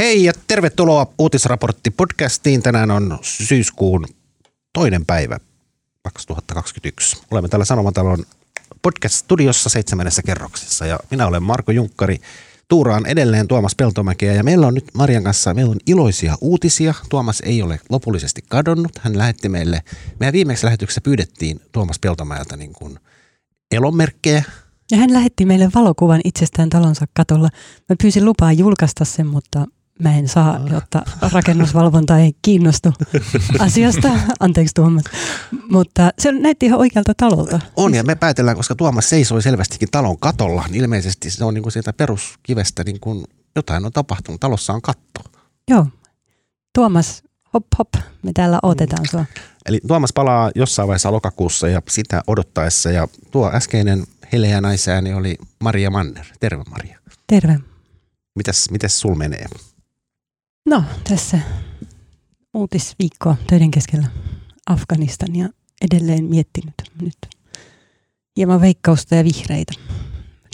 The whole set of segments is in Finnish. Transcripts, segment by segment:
Hei ja tervetuloa Uutisraportti podcastiin. Tänään on syyskuun toinen päivä 2021. Olemme täällä Sanomatalon podcast-studiossa seitsemännessä kerroksessa ja minä olen Marko Junkkari. Tuuraan edelleen Tuomas Peltomäkeä ja meillä on nyt Marian kanssa meillä on iloisia uutisia. Tuomas ei ole lopullisesti kadonnut. Hän lähetti meille, meidän viimeksi lähetyksessä pyydettiin Tuomas Peltomäeltä niin kuin elonmerkkejä. Ja hän lähetti meille valokuvan itsestään talonsa katolla. Mä pyysin lupaa julkaista sen, mutta mä en saa, jotta rakennusvalvonta ei kiinnostu asiasta. Anteeksi Tuomas. Mutta se näytti ihan oikealta talolta. On ja me päätellään, koska Tuomas seisoi selvästikin talon katolla, niin ilmeisesti se on niin kuin sieltä peruskivestä niin kuin jotain on tapahtunut. Talossa on katto. Joo. Tuomas, hop hop, me täällä otetaan sua. Eli Tuomas palaa jossain vaiheessa lokakuussa ja sitä odottaessa. Ja tuo äskeinen heleä naisääni oli Maria Manner. Terve Maria. Terve. Mitäs, mitäs sul menee? No, tässä uutisviikkoa töiden keskellä Afganistan ja edelleen miettinyt nyt hieman veikkausta ja vihreitä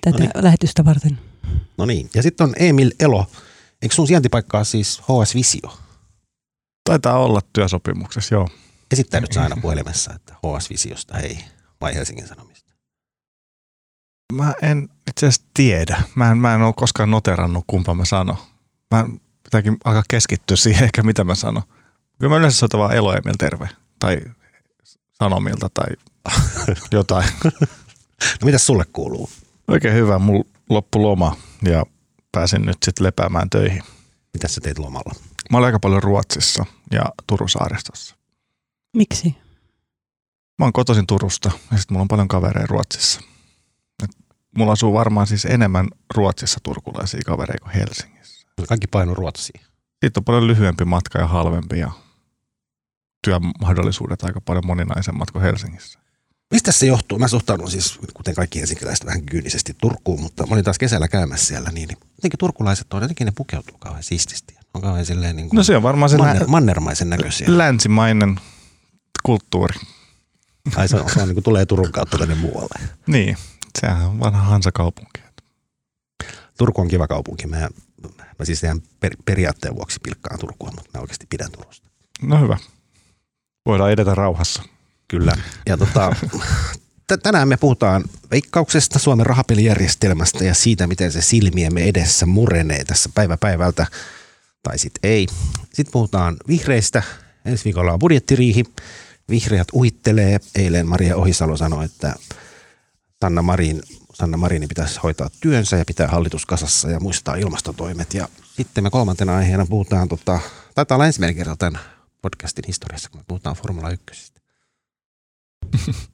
tätä Noniin. lähetystä varten. No niin, ja sitten on Emil Elo. Eikö sun sijaintipaikkaa siis HS Visio? Taitaa olla työsopimuksessa, joo. Esittänyt sä aina puhelimessa, että HS Visiosta hei, vai Helsingin Sanomista? Mä en itse asiassa tiedä. Mä en, mä en ole koskaan noterannut, kumpa mä sano. Mä pitääkin alkaa keskittyä siihen, ehkä mitä mä sanon. Kyllä mä yleensä soitan vaan Eloemil terve. Tai Sanomilta tai jotain. No mitäs sulle kuuluu? Oikein hyvä. Mulla loppu loma ja pääsin nyt sitten lepäämään töihin. Mitäs sä teit lomalla? Mä olin aika paljon Ruotsissa ja Turun saaristossa. Miksi? Mä oon kotoisin Turusta ja sitten mulla on paljon kavereja Ruotsissa. Et mulla asuu varmaan siis enemmän Ruotsissa turkulaisia kavereita kuin Helsingissä. Kaikki paino Ruotsiin. Siitä on paljon lyhyempi matka ja halvempi ja työmahdollisuudet aika paljon moninaisemmat kuin Helsingissä. Mistä se johtuu? Mä suhtaudun siis, kuten kaikki helsinkiläiset, vähän kyynisesti Turkuun, mutta mä olin taas kesällä käymässä siellä, niin jotenkin turkulaiset on, jotenkin ne pukeutuu kauhean siististi. On kauhean silleen niin kuin No se on varmaan se manner, lä- mannermaisen näköisiä. länsimainen kulttuuri. Ai se on, se on niin kuin tulee Turun kautta tänne muualle. Niin, sehän on vanha Hansa-kaupunki. Turku on kiva kaupunki. Mä, mä siis ihan per, periaatteen vuoksi pilkkaan Turkua, mutta mä oikeasti pidän Turusta. No hyvä. Voidaan edetä rauhassa. Kyllä. Ja tota, t- tänään me puhutaan veikkauksesta, Suomen rahapelijärjestelmästä ja siitä, miten se silmiemme edessä murenee tässä päivä päivältä. Tai sitten ei. Sitten puhutaan vihreistä. Ensi viikolla on budjettiriihi. Vihreät uhittelee. Eilen Maria Ohisalo sanoi, että Sanna, Marin, Sanna Marinin pitäisi hoitaa työnsä ja pitää hallitus kasassa ja muistaa ilmastotoimet. Ja sitten me kolmantena aiheena puhutaan, tota, taitaa olla ensimmäinen kerta tämän podcastin historiassa, kun me puhutaan Formula 1.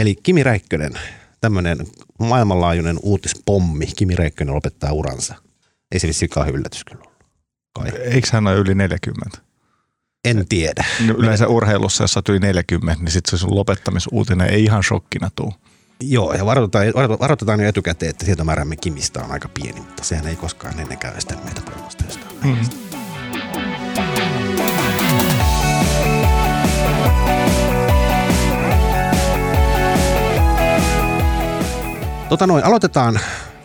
Eli Kimi Räikkönen, tämmöinen maailmanlaajuinen uutispommi. Kimi Räikkönen lopettaa uransa. Ei se vissi kauhean yllätys kyllä ollut. Kai. Eikö hän ole yli 40? En tiedä. No, Yleensä urheilussa, jos oot yli 40, niin sitten se sun lopettamisuutinen ei ihan shokkina tuu. Joo, ja varoitetaan, varo- varoitetaan jo etukäteen, että tietomäärämme Kimistä on aika pieni, mutta sehän ei koskaan ennen käy estä meitä jostain. Mm. Tota noin, aloitetaan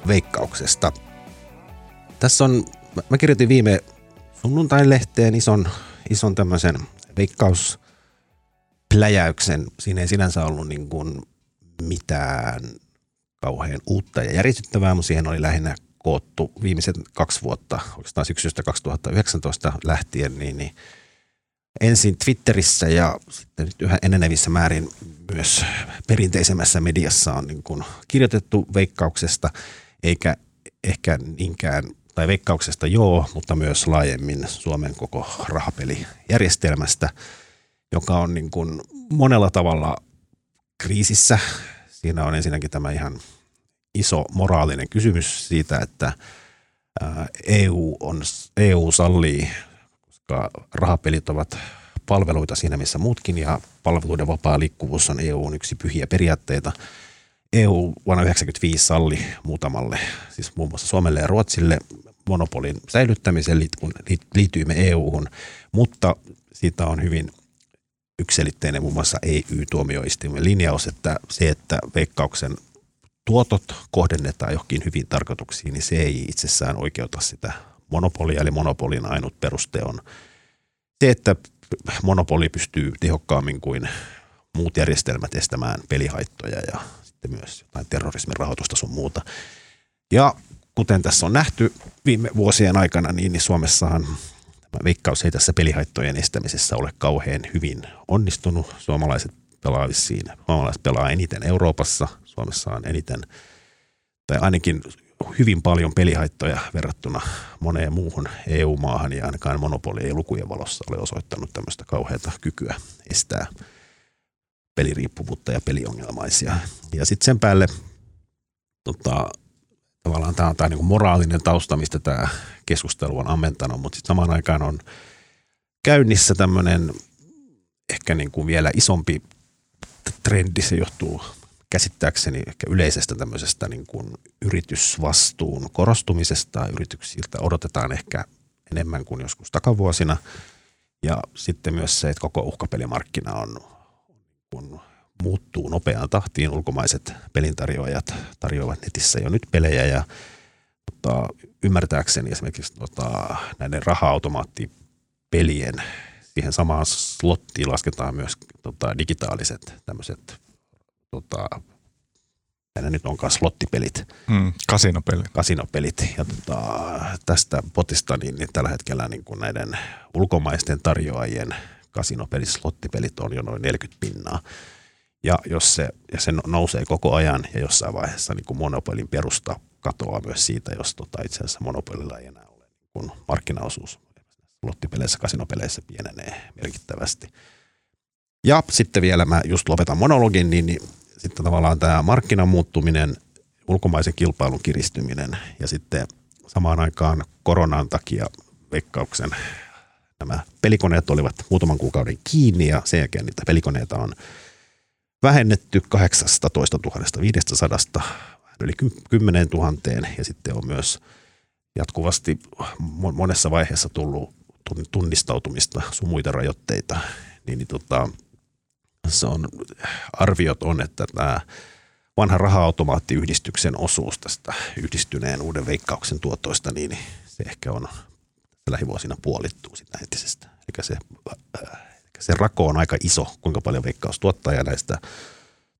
veikkauksesta. Tässä on, mä- mä kirjoitin viime sunnuntain lehteen ison, ison tämmöisen veikkauspläjäyksen. Siinä ei sinänsä ollut niin kuin mitään kauhean uutta ja järisyttävää, mutta siihen oli lähinnä koottu viimeiset kaksi vuotta, oikeastaan syksystä 2019 lähtien, niin, niin ensin Twitterissä ja sitten nyt yhä enenevissä määrin myös perinteisemmässä mediassa on niin kuin kirjoitettu veikkauksesta, eikä ehkä niinkään, tai veikkauksesta joo, mutta myös laajemmin Suomen koko rahapelijärjestelmästä, joka on niin kuin monella tavalla kriisissä. Siinä on ensinnäkin tämä ihan iso moraalinen kysymys siitä, että EU, on, EU sallii, koska rahapelit ovat palveluita siinä missä muutkin ja palveluiden vapaa liikkuvuus on EUn yksi pyhiä periaatteita. EU vuonna 1995 salli muutamalle, siis muun muassa Suomelle ja Ruotsille monopolin säilyttämisen, kun liit- liityimme EU-hun, mutta siitä on hyvin yksiselitteinen muun muassa EU-tuomioistuimen linjaus, että se, että veikkauksen tuotot kohdennetaan johonkin hyvin tarkoituksiin, niin se ei itsessään oikeuta sitä monopolia, eli monopolin ainut peruste on se, että monopoli pystyy tehokkaammin kuin muut järjestelmät estämään pelihaittoja ja sitten myös jotain terrorismin rahoitusta sun muuta. Ja kuten tässä on nähty viime vuosien aikana, niin, niin Suomessahan veikkaus ei tässä pelihaittojen estämisessä ole kauhean hyvin onnistunut. Suomalaiset pelaa vissiin, suomalaiset pelaa eniten Euroopassa, Suomessa on eniten, tai ainakin hyvin paljon pelihaittoja verrattuna moneen muuhun EU-maahan ja ainakaan monopoli ei lukujen valossa ole osoittanut tämmöistä kauheata kykyä estää peliriippuvuutta ja peliongelmaisia. Ja sitten sen päälle tota, tavallaan tämä on tämä niin moraalinen tausta, mistä tämä keskustelu on ammentanut, mutta sitten samaan aikaan on käynnissä tämmöinen ehkä niin kuin vielä isompi trendi, se johtuu käsittääkseni ehkä yleisestä tämmöisestä niin kuin yritysvastuun korostumisesta. Yrityksiltä odotetaan ehkä enemmän kuin joskus takavuosina. Ja sitten myös se, että koko uhkapelimarkkina on, kun muuttuu nopeaan tahtiin. Ulkomaiset pelintarjoajat tarjoavat netissä jo nyt pelejä ja tota, ymmärtääkseni esimerkiksi tota, näiden raha-automaattipelien siihen samaan slottiin lasketaan myös tota, digitaaliset tämmöiset tota, ne nyt onkaan slottipelit. Mm, kasinopelit. Kasinopelit. Ja tota, tästä potista niin, niin tällä hetkellä niin kuin näiden ulkomaisten tarjoajien kasinopelit, slottipelit on jo noin 40 pinnaa. Ja jos se, ja se nousee koko ajan ja jossain vaiheessa niin kuin monopolin perusta katoaa myös siitä, jos tota, itse asiassa monopolilla ei enää ole niin kuin markkinaosuus slottipeleissä, kasinopeleissä pienenee merkittävästi. Ja sitten vielä mä just lopetan monologin, niin, niin sitten tavallaan tämä markkinan muuttuminen, ulkomaisen kilpailun kiristyminen ja sitten samaan aikaan koronan takia veikkauksen nämä pelikoneet olivat muutaman kuukauden kiinni ja sen jälkeen niitä pelikoneita on vähennetty 18 500 yli 10 000 ja sitten on myös jatkuvasti monessa vaiheessa tullut tunnistautumista sun muita rajoitteita, niin, niin tota, se on, arviot on, että tämä vanha raha-automaattiyhdistyksen osuus tästä yhdistyneen uuden veikkauksen tuotoista, niin se ehkä on lähivuosina puolittuu sitä entisestä. Eli se, se rako on aika iso, kuinka paljon veikkaus tuottaa ja näistä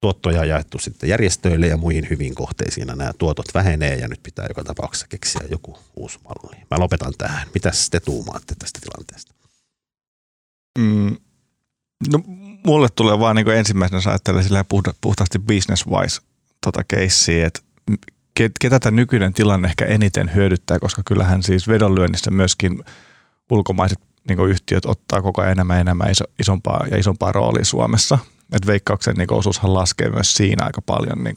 tuottoja on jaettu sitten järjestöille ja muihin hyvin kohteisiin. Nämä tuotot vähenee ja nyt pitää joka tapauksessa keksiä joku uusi malli. Mä lopetan tähän. Mitä te tuumaatte tästä tilanteesta? Mm, no mulle tulee vaan niin ensimmäisenä, jos ajattelee sillä puhta, puhtaasti business-wise tota keissiä, että ketä tämä nykyinen tilanne ehkä eniten hyödyttää, koska kyllähän siis vedonlyönnissä myöskin ulkomaiset niin yhtiöt ottaa koko ajan enemmän enemmän iso, isompaa ja isompaa roolia Suomessa. Et veikkauksen niin osuushan laskee myös siinä aika paljon, niin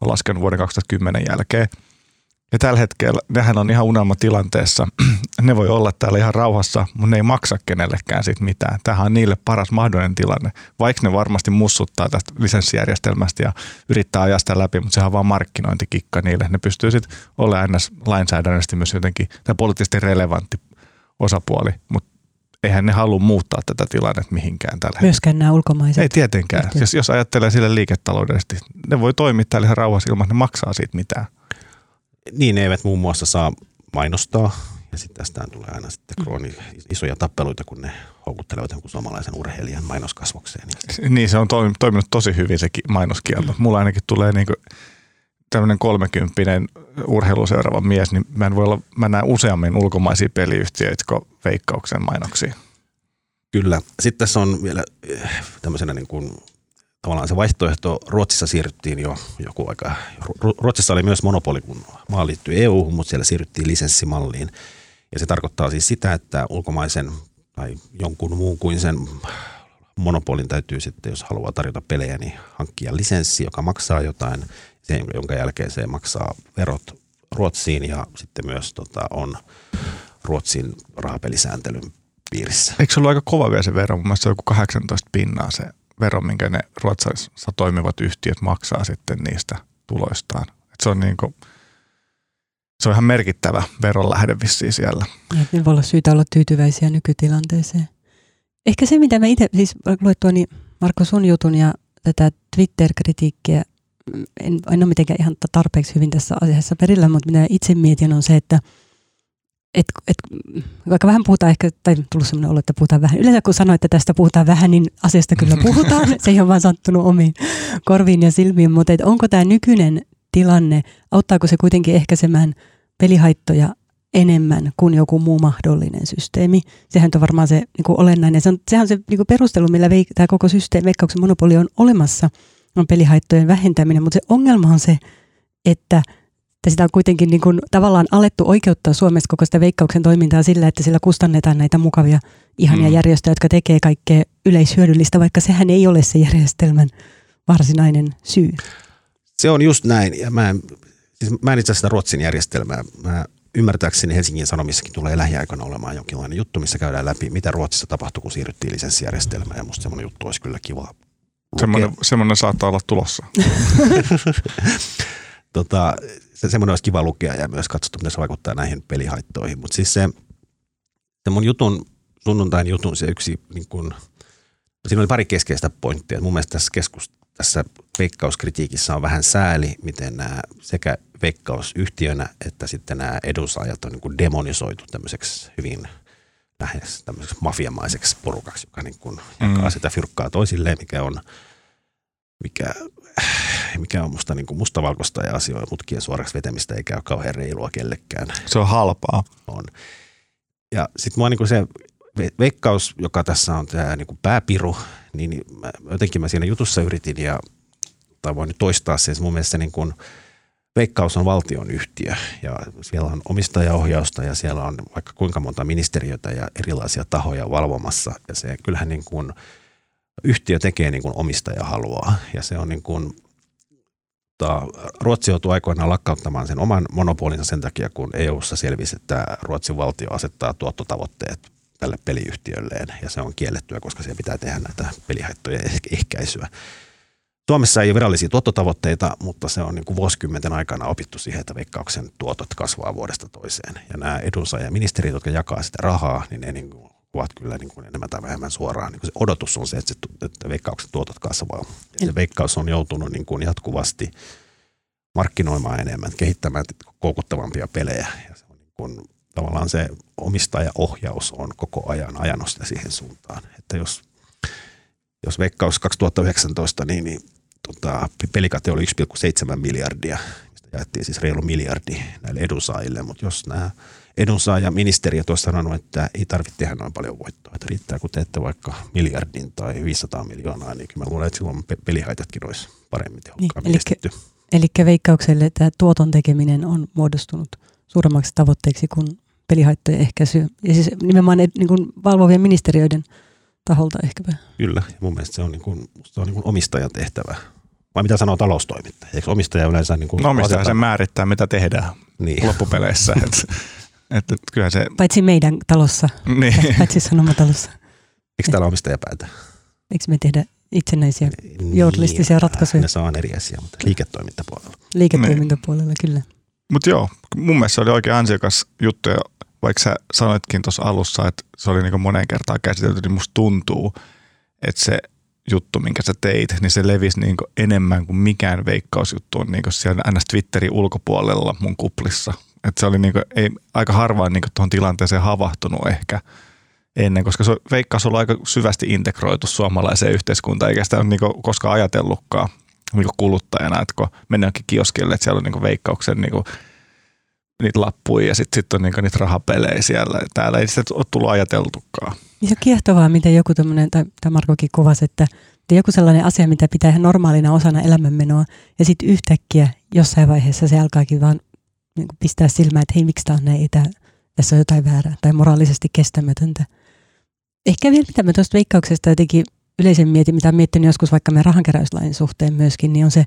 on laskenut vuoden 2010 jälkeen – ja tällä hetkellä nehän on ihan unelmatilanteessa. ne voi olla täällä ihan rauhassa, mutta ne ei maksa kenellekään siitä mitään. Tämähän on niille paras mahdollinen tilanne. Vaikka ne varmasti mussuttaa tästä lisenssijärjestelmästä ja yrittää ajaa sitä läpi, mutta sehän on vaan markkinointikikka niille. Ne pystyy sitten olemaan ns. lainsäädännöllisesti myös jotenkin, tai poliittisesti relevantti osapuoli, mutta eihän ne halua muuttaa tätä tilannetta mihinkään tällä Myöskään nämä ulkomaiset. Ei tietenkään. Jos, jos ajattelee sille liiketaloudellisesti, ne voi toimia täällä ihan rauhassa ilman, että ne maksaa siitä mitään niin ne eivät muun muassa saa mainostaa. Ja sitten tästä tulee aina sitten mm. krooni, isoja tappeluita, kun ne houkuttelevat jonkun suomalaisen urheilijan mainoskasvokseen. Niin, niin se on toiminut tosi hyvin se mainoskielto. Mulla ainakin tulee niinku tämmöinen kolmekymppinen urheiluseuraava mies, niin mä en voi olla, mä näen useammin ulkomaisia peliyhtiöitä kuin veikkauksen mainoksia. Kyllä. Sitten tässä on vielä eh, tämmöisenä niin kuin tavallaan se vaihtoehto, Ruotsissa siirryttiin jo joku aika, Ruotsissa oli myös monopoli, kun maa liittyi EU, mutta siellä siirryttiin lisenssimalliin. Ja se tarkoittaa siis sitä, että ulkomaisen tai jonkun muun kuin sen monopolin täytyy sitten, jos haluaa tarjota pelejä, niin hankkia lisenssi, joka maksaa jotain, sen, jonka jälkeen se maksaa verot Ruotsiin ja sitten myös tota, on Ruotsin rahapelisääntelyn piirissä. Eikö se ollut aika kova vielä se vero? Mun mielestä se on joku 18 pinnaa se vero, minkä ne Ruotsissa toimivat yhtiöt maksaa sitten niistä tuloistaan. Et se on niin kuin, se on ihan merkittävä veronlähde vissiin siellä. Ja ne voi olla syytä olla tyytyväisiä nykytilanteeseen. Ehkä se, mitä mä itse, siis luettuani Marko sun jutun ja tätä Twitter-kritiikkiä, en, en ole mitenkään ihan tarpeeksi hyvin tässä asiassa perillä, mutta mitä itse mietin on se, että et, et, vaikka vähän puhutaan ehkä, tai tullut sellainen olo, että puhutaan vähän. Yleensä kun sanoit, että tästä puhutaan vähän, niin asiasta kyllä puhutaan. Se ei ole vaan sattunut omiin korviin ja silmiin, mutta et onko tämä nykyinen tilanne, auttaako se kuitenkin ehkäisemään pelihaittoja enemmän kuin joku muu mahdollinen systeemi. Sehän on varmaan se niin kuin olennainen. Se on, sehän on se niin kuin perustelu, millä veik- tämä koko systeemi, veikkauksen monopoli on olemassa, on pelihaittojen vähentäminen. Mutta se ongelma on se, että sitä on kuitenkin niin kuin tavallaan alettu oikeuttaa Suomessa koko sitä veikkauksen toimintaa sillä, että sillä kustannetaan näitä mukavia ihania mm. järjestöjä, jotka tekee kaikkea yleishyödyllistä, vaikka sehän ei ole se järjestelmän varsinainen syy. Se on just näin, ja mä en, siis mä en itse asiassa Ruotsin järjestelmää. Mä ymmärtääkseni Helsingin Sanomissakin tulee lähiaikoina olemaan jonkinlainen juttu, missä käydään läpi, mitä Ruotsissa tapahtui, kun siirryttiin lisenssijärjestelmään. Ja musta semmoinen juttu olisi kyllä kiva Semmoinen, semmoinen saattaa olla tulossa. tota, se, semmoinen olisi kiva lukea ja myös katsottu, miten se vaikuttaa näihin pelihaittoihin. Mutta siis se, se mun jutun, sunnuntain jutun se yksi, niin kun, siinä oli pari keskeistä pointtia. Mun mielestä tässä keskus, tässä veikkauskritiikissä on vähän sääli, miten nämä sekä veikkausyhtiönä että sitten nämä edunsaajat on niin demonisoitu tämmöiseksi hyvin lähes tämmöiseksi mafiamaiseksi porukaksi, joka niin kuin jakaa mm. sitä fyrkkaa toisilleen, mikä on, mikä, mikä on musta niin kuin mustavalkoista ja asioita mutkien suoraksi vetämistä, eikä ole kauhean reilua kellekään. Se on halpaa. On. Ja sitten mua niin kuin se veikkaus, joka tässä on tämä niin kuin pääpiru, niin mä, jotenkin mä siinä jutussa yritin ja tai voin nyt toistaa sen, mun mielestä niin kuin, Veikkaus on valtion yhtiö ja siellä on omistajaohjausta ja siellä on vaikka kuinka monta ministeriötä ja erilaisia tahoja valvomassa. Ja se kyllähän niin kuin yhtiö tekee niin kuin omistaja haluaa. Ja se on niin kuin, ta, Ruotsi joutui aikoinaan lakkauttamaan sen oman monopolinsa sen takia, kun EUssa selvisi, että Ruotsin valtio asettaa tuottotavoitteet tälle peliyhtiölleen. Ja se on kiellettyä, koska siellä pitää tehdä näitä pelihaittojen ehkäisyä. Suomessa ei ole virallisia tuottotavoitteita, mutta se on niin kuin vuosikymmenten aikana opittu siihen, että veikkauksen tuotot kasvaa vuodesta toiseen. Ja nämä edunsaajaministerit, jotka jakaa sitä rahaa, niin ne niin kuin ovat kyllä niin kuin enemmän tai vähemmän suoraan. Niin kuin se odotus on se, että, se, että veikkauksen tuotot kasvaa. Ja se veikkaus on joutunut niin kuin jatkuvasti markkinoimaan enemmän, kehittämään koukuttavampia pelejä. Ja se on niin kuin, tavallaan se omistajaohjaus on koko ajan ajanut sitä siihen suuntaan. Että jos, jos veikkaus 2019, niin, niin tota, pelikate oli 1,7 miljardia, mistä jaettiin siis reilu miljardi näille edunsaajille, mutta jos nämä edunsaajaministeriöt olisi sanonut, että ei tarvitse tehdä noin paljon voittoa, että riittää kun teette vaikka miljardin tai 500 miljoonaa, niin kyllä mä luulen, että silloin pelihaitatkin olisi paremmin tehokkaammin niin, eli, eli veikkaukselle tämä tuoton tekeminen on muodostunut suuremmaksi tavoitteeksi kuin pelihaittojen ehkäisy. Ja siis nimenomaan niin kuin valvovien ministeriöiden taholta ehkäpä. Kyllä, ja mun mielestä se on, niin kuin, se on niin kuin omistajan tehtävä. Vai mitä sanoo taloustoimittaja? Eikö omistaja yleensä... Niin kuin no omistaja sen määrittää, mitä tehdään niin. loppupeleissä. et, et, et, kyllä se... Paitsi meidän talossa, niin. paitsi sanomatalossa. Eikö täällä omistaja päätä? Eikö me tehdä itsenäisiä niin, journalistisia ratkaisuja? Ne on eri asia, mutta liiketoimintapuolella. Liiketoimintapuolella, niin. kyllä. Mutta joo, mun mielestä se oli oikein ansiokas juttu ja vaikka sä sanoitkin tuossa alussa, että se oli niin moneen kertaan käsitelty, niin musta tuntuu, että se juttu, minkä sä teit, niin se levisi niin enemmän kuin mikään veikkausjuttu on niin siellä NS Twitterin ulkopuolella mun kuplissa. Et se oli niin kuin, ei, aika harvaan niin tuohon tilanteeseen havahtunut ehkä ennen, koska se veikkaus on aika syvästi integroitu suomalaiseen yhteiskuntaan, eikä sitä ole niin koskaan ajatellutkaan niin kuluttajana, että kun mennään kioskille, että siellä on niin veikkauksen niin niitä lappuja ja sitten sit on niinku niitä rahapelejä siellä. Täällä ei sitä ole tullut ajateltukaan. Niin se on kiehtovaa, miten joku tämmöinen, tai, Markokin kuvasi, että, että joku sellainen asia, mitä pitää ihan normaalina osana elämänmenoa, ja sitten yhtäkkiä jossain vaiheessa se alkaakin vaan niin pistää silmään, että hei, miksi tämä on näin, että tässä on jotain väärää tai moraalisesti kestämätöntä. Ehkä vielä mitä mä tuosta veikkauksesta jotenkin yleisen mietin, mitä olen miettinyt joskus vaikka meidän rahankeräyslain suhteen myöskin, niin on se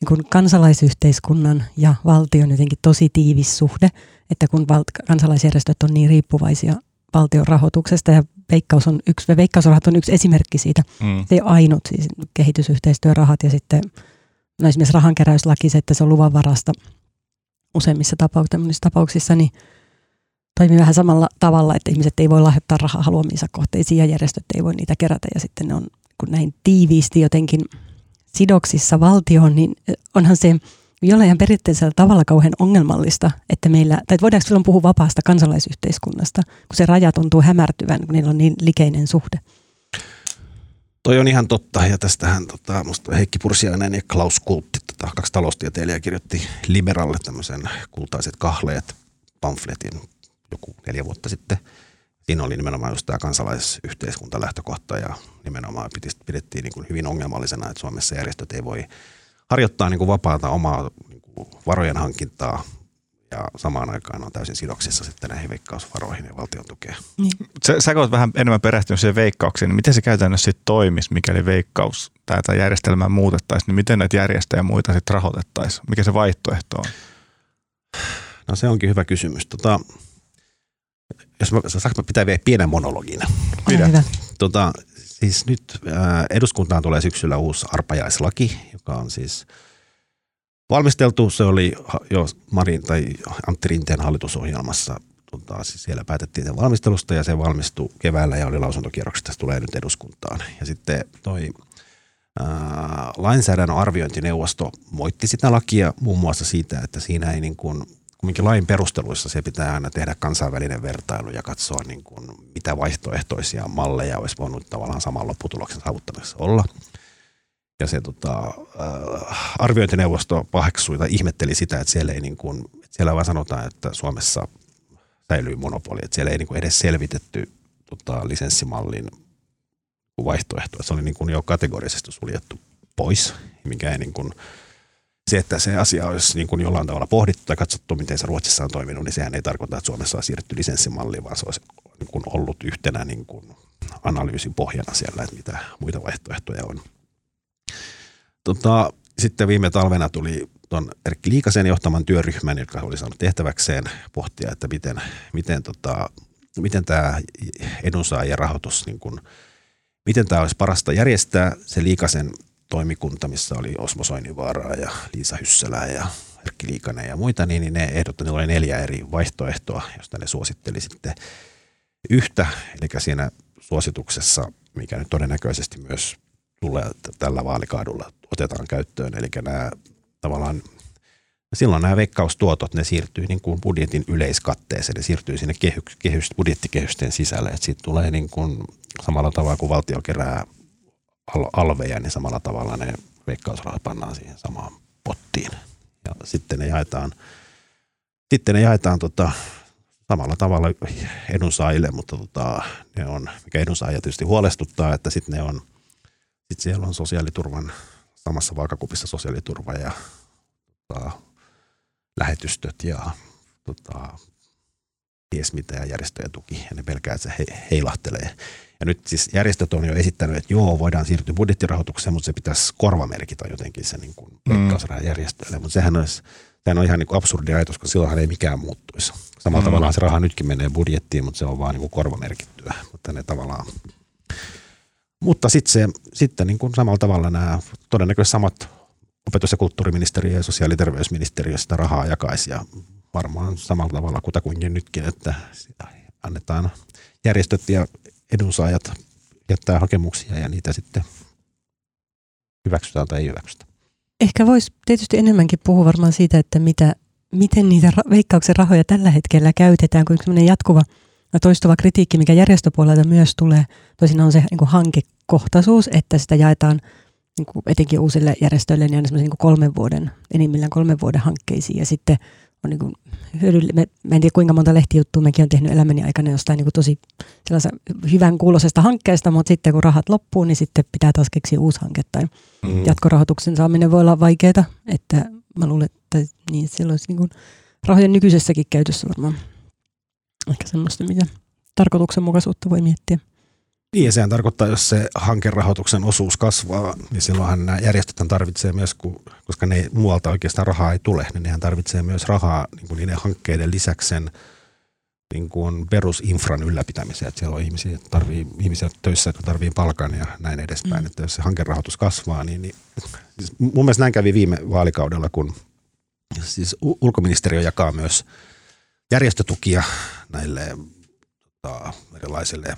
niin kuin kansalaisyhteiskunnan ja valtion jotenkin tosi tiivis suhde, että kun val- kansalaisjärjestöt on niin riippuvaisia valtion rahoituksesta ja veikkaus on yksi, veikkausrahat on yksi esimerkki siitä. Mm. Se ei ainut, siis kehitysyhteistyörahat ja sitten no esimerkiksi rahankeräyslaki, se, että se on luvanvarasta useimmissa tapauksissa, tapauksissa, niin toimii vähän samalla tavalla, että ihmiset ei voi lahjoittaa rahaa haluamiinsa kohteisiin ja järjestöt ei voi niitä kerätä ja sitten ne on kun näin tiiviisti jotenkin sidoksissa valtioon, niin onhan se jollain periaatteellisella tavalla kauhean ongelmallista, että meillä, tai voidaanko silloin puhua vapaasta kansalaisyhteiskunnasta, kun se raja tuntuu hämärtyvän, kun niillä on niin likeinen suhde. Toi on ihan totta, ja tästähän tota, musta Heikki Pursiainen ja Klaus Kultti, tota, kaksi taloustieteilijää, kirjoitti Liberalle tämmöisen kultaiset kahleet pamfletin joku neljä vuotta sitten. Siinä oli nimenomaan just tämä kansalaisyhteiskuntalähtökohta ja nimenomaan pidettiin niin kuin hyvin ongelmallisena, että Suomessa järjestöt ei voi harjoittaa niin kuin vapaata omaa niin kuin varojen hankintaa ja samaan aikaan on täysin sidoksissa sitten näihin veikkausvaroihin ja valtion tukeen. Niin. Sä, sä olet vähän enemmän perehtynyt siihen veikkauksiin, niin miten se käytännössä sitten toimisi, mikäli veikkaus tätä järjestelmää muutettaisiin, niin miten näitä järjestöjä ja muita sitten rahoitettaisiin? Mikä se vaihtoehto on? No se onkin hyvä kysymys. Tota, jos mä, saanko mä pitää vielä pienen monologin? Pidä. Tota, siis nyt ää, eduskuntaan tulee syksyllä uusi arpajaislaki, joka on siis valmisteltu. Se oli jo Marin tai Antti Rinteen hallitusohjelmassa. Tota, siis siellä päätettiin sen valmistelusta ja se valmistui keväällä ja oli lausuntokierroksesta. Se tulee nyt eduskuntaan. Ja sitten toi ää, lainsäädännön arviointineuvosto moitti sitä lakia muun muassa siitä, että siinä ei niin kuin kumminkin lain perusteluissa se pitää aina tehdä kansainvälinen vertailu ja katsoa, niin kuin, mitä vaihtoehtoisia malleja olisi voinut tavallaan saman lopputuloksen saavuttamisessa olla. Ja se tota, äh, arviointineuvosto paheksui tai ihmetteli sitä, että siellä, ei niin kuin, siellä vaan sanotaan, että Suomessa säilyy monopoli, että siellä ei niin kuin edes selvitetty tota, lisenssimallin vaihtoehtoa. Se oli niin kuin jo kategorisesti suljettu pois, mikä ei niin kuin, se, että se asia olisi niin kuin jollain tavalla pohdittu tai katsottu, miten se Ruotsissa on toiminut, niin sehän ei tarkoita, että Suomessa on siirretty lisenssimalliin, vaan se olisi niin kuin ollut yhtenä niin kuin analyysin pohjana siellä, että mitä muita vaihtoehtoja on. Tota, sitten viime talvena tuli tuon Erkki Liikasen johtaman työryhmän, joka oli saanut tehtäväkseen pohtia, että miten, miten, tota, miten tämä edunsaajien rahoitus, niin kuin, miten tämä olisi parasta järjestää. Se Liikasen toimikunta, missä oli Osmo Soininvaaraa ja Liisa Hyssälää ja Erkki Liikanen ja muita, niin, niin ne ehdotti, oli neljä eri vaihtoehtoa, josta ne suositteli sitten yhtä, eli siinä suosituksessa, mikä nyt todennäköisesti myös tulee tällä vaalikaudella otetaan käyttöön, eli nämä tavallaan Silloin nämä veikkaustuotot, ne siirtyy niin kuin budjetin yleiskatteeseen, ne siirtyy sinne kehy, kehys, budjettikehysten sisälle. Että siitä tulee niin kuin samalla tavalla kuin valtio kerää al- alveja, niin samalla tavalla ne veikkausrahat pannaan siihen samaan pottiin. Ja sitten ne jaetaan, sitten ne jaetaan tota, samalla tavalla edunsaajille, mutta tota, ne on, mikä edunsaajia tietysti huolestuttaa, että sitten ne on, sit siellä on sosiaaliturvan samassa vaakakupissa sosiaaliturva ja tota, lähetystöt ja tota, ties mitä ja järjestöjen tuki ja ne pelkää, että se he, heilahtelee. Ja nyt siis järjestöt on jo esittänyt, että joo, voidaan siirtyä budjettirahoitukseen, mutta se pitäisi korvamerkitä jotenkin se niin kuin mm. järjestöille. Mutta sehän, olisi, sehän on ihan niin kuin absurdi ajatus, koska silloinhan ei mikään muuttuisi. Samalla mm. tavalla se raha nytkin menee budjettiin, mutta se on vaan niin kuin korvamerkittyä. Mutta ne tavallaan mutta sitten, se, sitten niin kuin samalla tavalla nämä todennäköisesti samat opetus- ja kulttuuriministeriö ja sosiaali- ja terveysministeriö sitä rahaa jakaisi ja varmaan samalla tavalla kutakuinkin nytkin, että annetaan järjestöt ja edunsaajat jättää hakemuksia ja niitä sitten hyväksytään tai ei hyväksytä. Ehkä voisi tietysti enemmänkin puhua varmaan siitä, että mitä, miten niitä ra- veikkauksen rahoja tällä hetkellä käytetään, kun sellainen jatkuva ja toistuva kritiikki, mikä järjestöpuolelta myös tulee, toisinaan on se niin kuin hankekohtaisuus, että sitä jaetaan niin kuin etenkin uusille järjestöille niin niin kolmen vuoden, enimmillään kolmen vuoden hankkeisiin ja sitten on niin kuin hyödyll- me, mä en tiedä kuinka monta lehtijuttua mekin on tehnyt elämäni aikana jostain niin kuin tosi hyvän kuuloisesta hankkeesta, mutta sitten kun rahat loppuu, niin sitten pitää taas keksiä uusi hanke tai mm. jatkorahoituksen saaminen voi olla vaikeaa, että mä luulen, että niin siellä olisi niin kuin rahojen nykyisessäkin käytössä varmaan ehkä semmoista, mitä tarkoituksenmukaisuutta voi miettiä. Niin ja sehän tarkoittaa, jos se hankerahoituksen osuus kasvaa, niin silloinhan nämä järjestöt tarvitsee myös, koska ne muualta oikeastaan rahaa ei tule, niin nehän tarvitsee myös rahaa niin kuin niiden hankkeiden lisäksi sen niin kuin perusinfran ylläpitämiseen, että siellä on ihmisiä, tarvii, ihmisiä töissä, jotka tarvii palkan ja näin edespäin, mm. että jos se hankerahoitus kasvaa, niin, niin siis mun mielestä näin kävi viime vaalikaudella, kun siis ulkoministeriö jakaa myös järjestötukia näille tota, erilaisille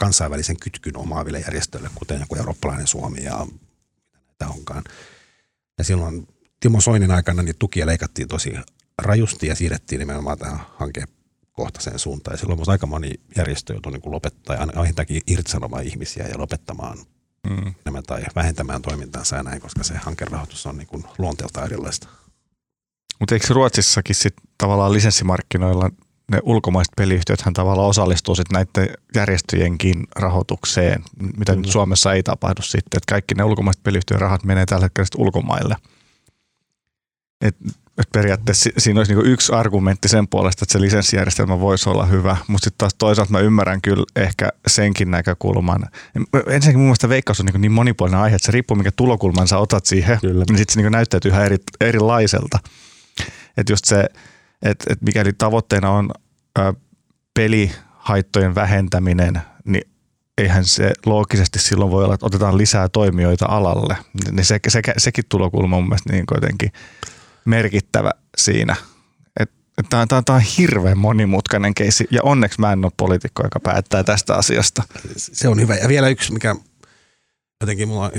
kansainvälisen kytkyn omaaville järjestöille, kuten joku eurooppalainen Suomi ja mitä näitä onkaan. Ja silloin Timo Soinin aikana niin tukia leikattiin tosi rajusti ja siirrettiin nimenomaan tähän hankekohtaiseen suuntaan. Ja silloin myös aika moni järjestö joutui niin lopettaa ja vähintäänkin irtisanomaan ihmisiä ja lopettamaan mm. enemmän tai vähentämään toimintansa ja näin, koska se hankerahoitus on niin kuin luonteeltaan erilaista. Mutta eikö Ruotsissakin sit tavallaan lisenssimarkkinoilla ne ulkomaiset peliyhtiöthän tavallaan osallistuu sitten näiden järjestöjenkin rahoitukseen, mitä mm. nyt Suomessa ei tapahdu sitten, että kaikki ne ulkomaiset peliyhtiön rahat menee tällä hetkellä ulkomaille. Et, et periaatteessa siinä olisi niinku yksi argumentti sen puolesta, että se lisenssijärjestelmä voisi olla hyvä, mutta sitten taas toisaalta mä ymmärrän kyllä ehkä senkin näkökulman. Ensinnäkin mun mielestä veikkaus on niin, niin monipuolinen aihe, että se riippuu mikä tulokulman sä otat siihen, kyllä. niin sitten se niin näyttäytyy ihan eri, erilaiselta. Että just se, että et mikäli tavoitteena on ä, pelihaittojen vähentäminen, niin eihän se loogisesti silloin voi olla, että otetaan lisää toimijoita alalle. Niin se, se, sekin tulokulma on mun mielestä niin jotenkin merkittävä siinä. Tämä on, on hirveän monimutkainen keissi ja onneksi mä en ole poliitikko, joka päättää tästä asiasta. Se on hyvä. Ja vielä yksi, mikä jotenkin mulla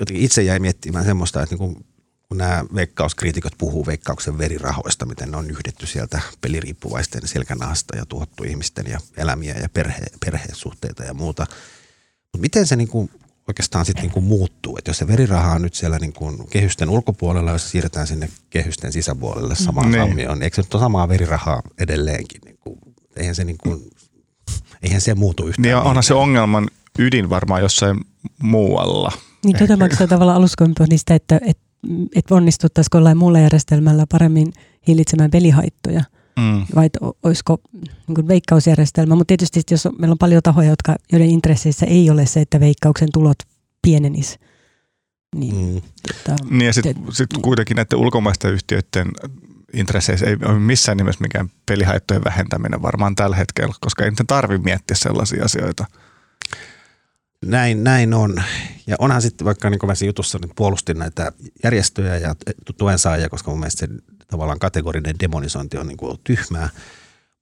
jotenkin itse jäi miettimään semmoista, että niin kun nämä veikkauskriitikot puhuu veikkauksen verirahoista, miten ne on yhdetty sieltä peliriippuvaisten selkänahasta ja tuhottu ihmisten ja elämiä ja perhe, perhesuhteita ja muuta. Mutta miten se niin kuin oikeastaan sitten niin kuin muuttuu? Että jos se veriraha on nyt siellä niin kuin kehysten ulkopuolella, jos se siirretään sinne kehysten sisäpuolelle samaan niin. sammioon, eikö se nyt ole samaa verirahaa edelleenkin? Niin kuin, eihän se niin kuin, eihän se muutu yhtään. Niin onhan se ongelman ydin varmaan jossain muualla. Niin tuota mä tavallaan aluskoin niistä, että, että että onnistuttaisiko jollain muulla järjestelmällä paremmin hillitsemään pelihaittoja. Mm. Vai olisiko niin veikkausjärjestelmä. Mutta tietysti jos on, meillä on paljon tahoja, jotka, joiden intresseissä ei ole se, että veikkauksen tulot pienenis. Niin, mm. tota, niin ja sitten sit kuitenkin näiden ulkomaisten yhtiöiden intresseissä ei ole missään nimessä mikään pelihaittojen vähentäminen varmaan tällä hetkellä, koska ei niiden tarvitse miettiä sellaisia asioita. Näin, näin on. Ja onhan sitten vaikka niin kuin jutussa nyt puolustin näitä järjestöjä ja tuen saajia, koska mun mielestä se tavallaan kategorinen demonisointi on niin kuin tyhmää.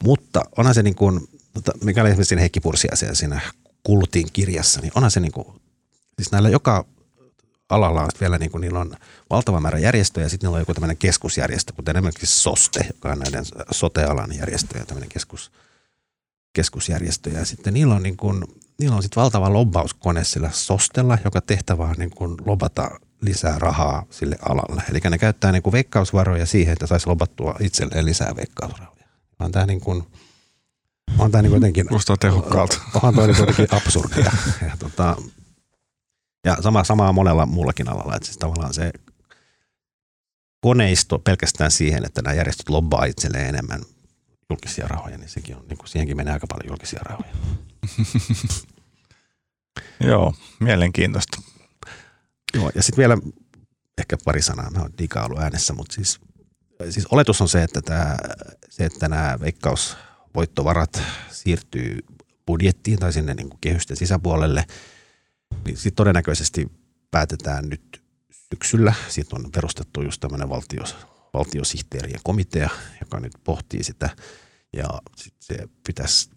Mutta onhan se niin kuin, tota, mikä oli esimerkiksi siinä Heikki Pursiasia siinä Kultin kirjassa, niin onhan se niin kuin, siis näillä joka alalla on vielä niin kuin, niillä on valtava määrä järjestöjä ja sitten niillä on joku tämmöinen keskusjärjestö, kuten esimerkiksi SOSTE, joka on näiden sote-alan järjestöjä, tämmöinen keskus, keskusjärjestö. Ja sitten niillä on, niin kuin, niillä on sitten valtava lobbauskone sillä Sostella, joka tehtävä on niin kuin lobata lisää rahaa sille alalle. Eli ne käyttää niin kuin veikkausvaroja siihen, että saisi lobattua itselleen lisää veikkausvaroja. On tämä niin kuin, on tämä niin jotenkin... Kuulostaa tehokkaalta. Onhan toi jotenkin absurdia. Ja, tota, ja sama, samaa monella muullakin alalla. Että siis tavallaan se koneisto pelkästään siihen, että nämä järjestöt lobbaa itselleen enemmän julkisia rahoja, niin sekin on, niin kuin siihenkin menee aika paljon julkisia rahoja. Joo, mielenkiintoista. Joo, ja sitten vielä ehkä pari sanaa, mä oon Dika ollut äänessä, mutta siis, siis oletus on se, että, tämä, se, että nämä veikkausvoittovarat siirtyy budjettiin tai sinne niin kuin kehysten sisäpuolelle, niin sitten todennäköisesti päätetään nyt syksyllä. Siitä on perustettu just tämmöinen valtios, valtiosihteerien komitea, joka nyt pohtii sitä. Ja sit se pitäisi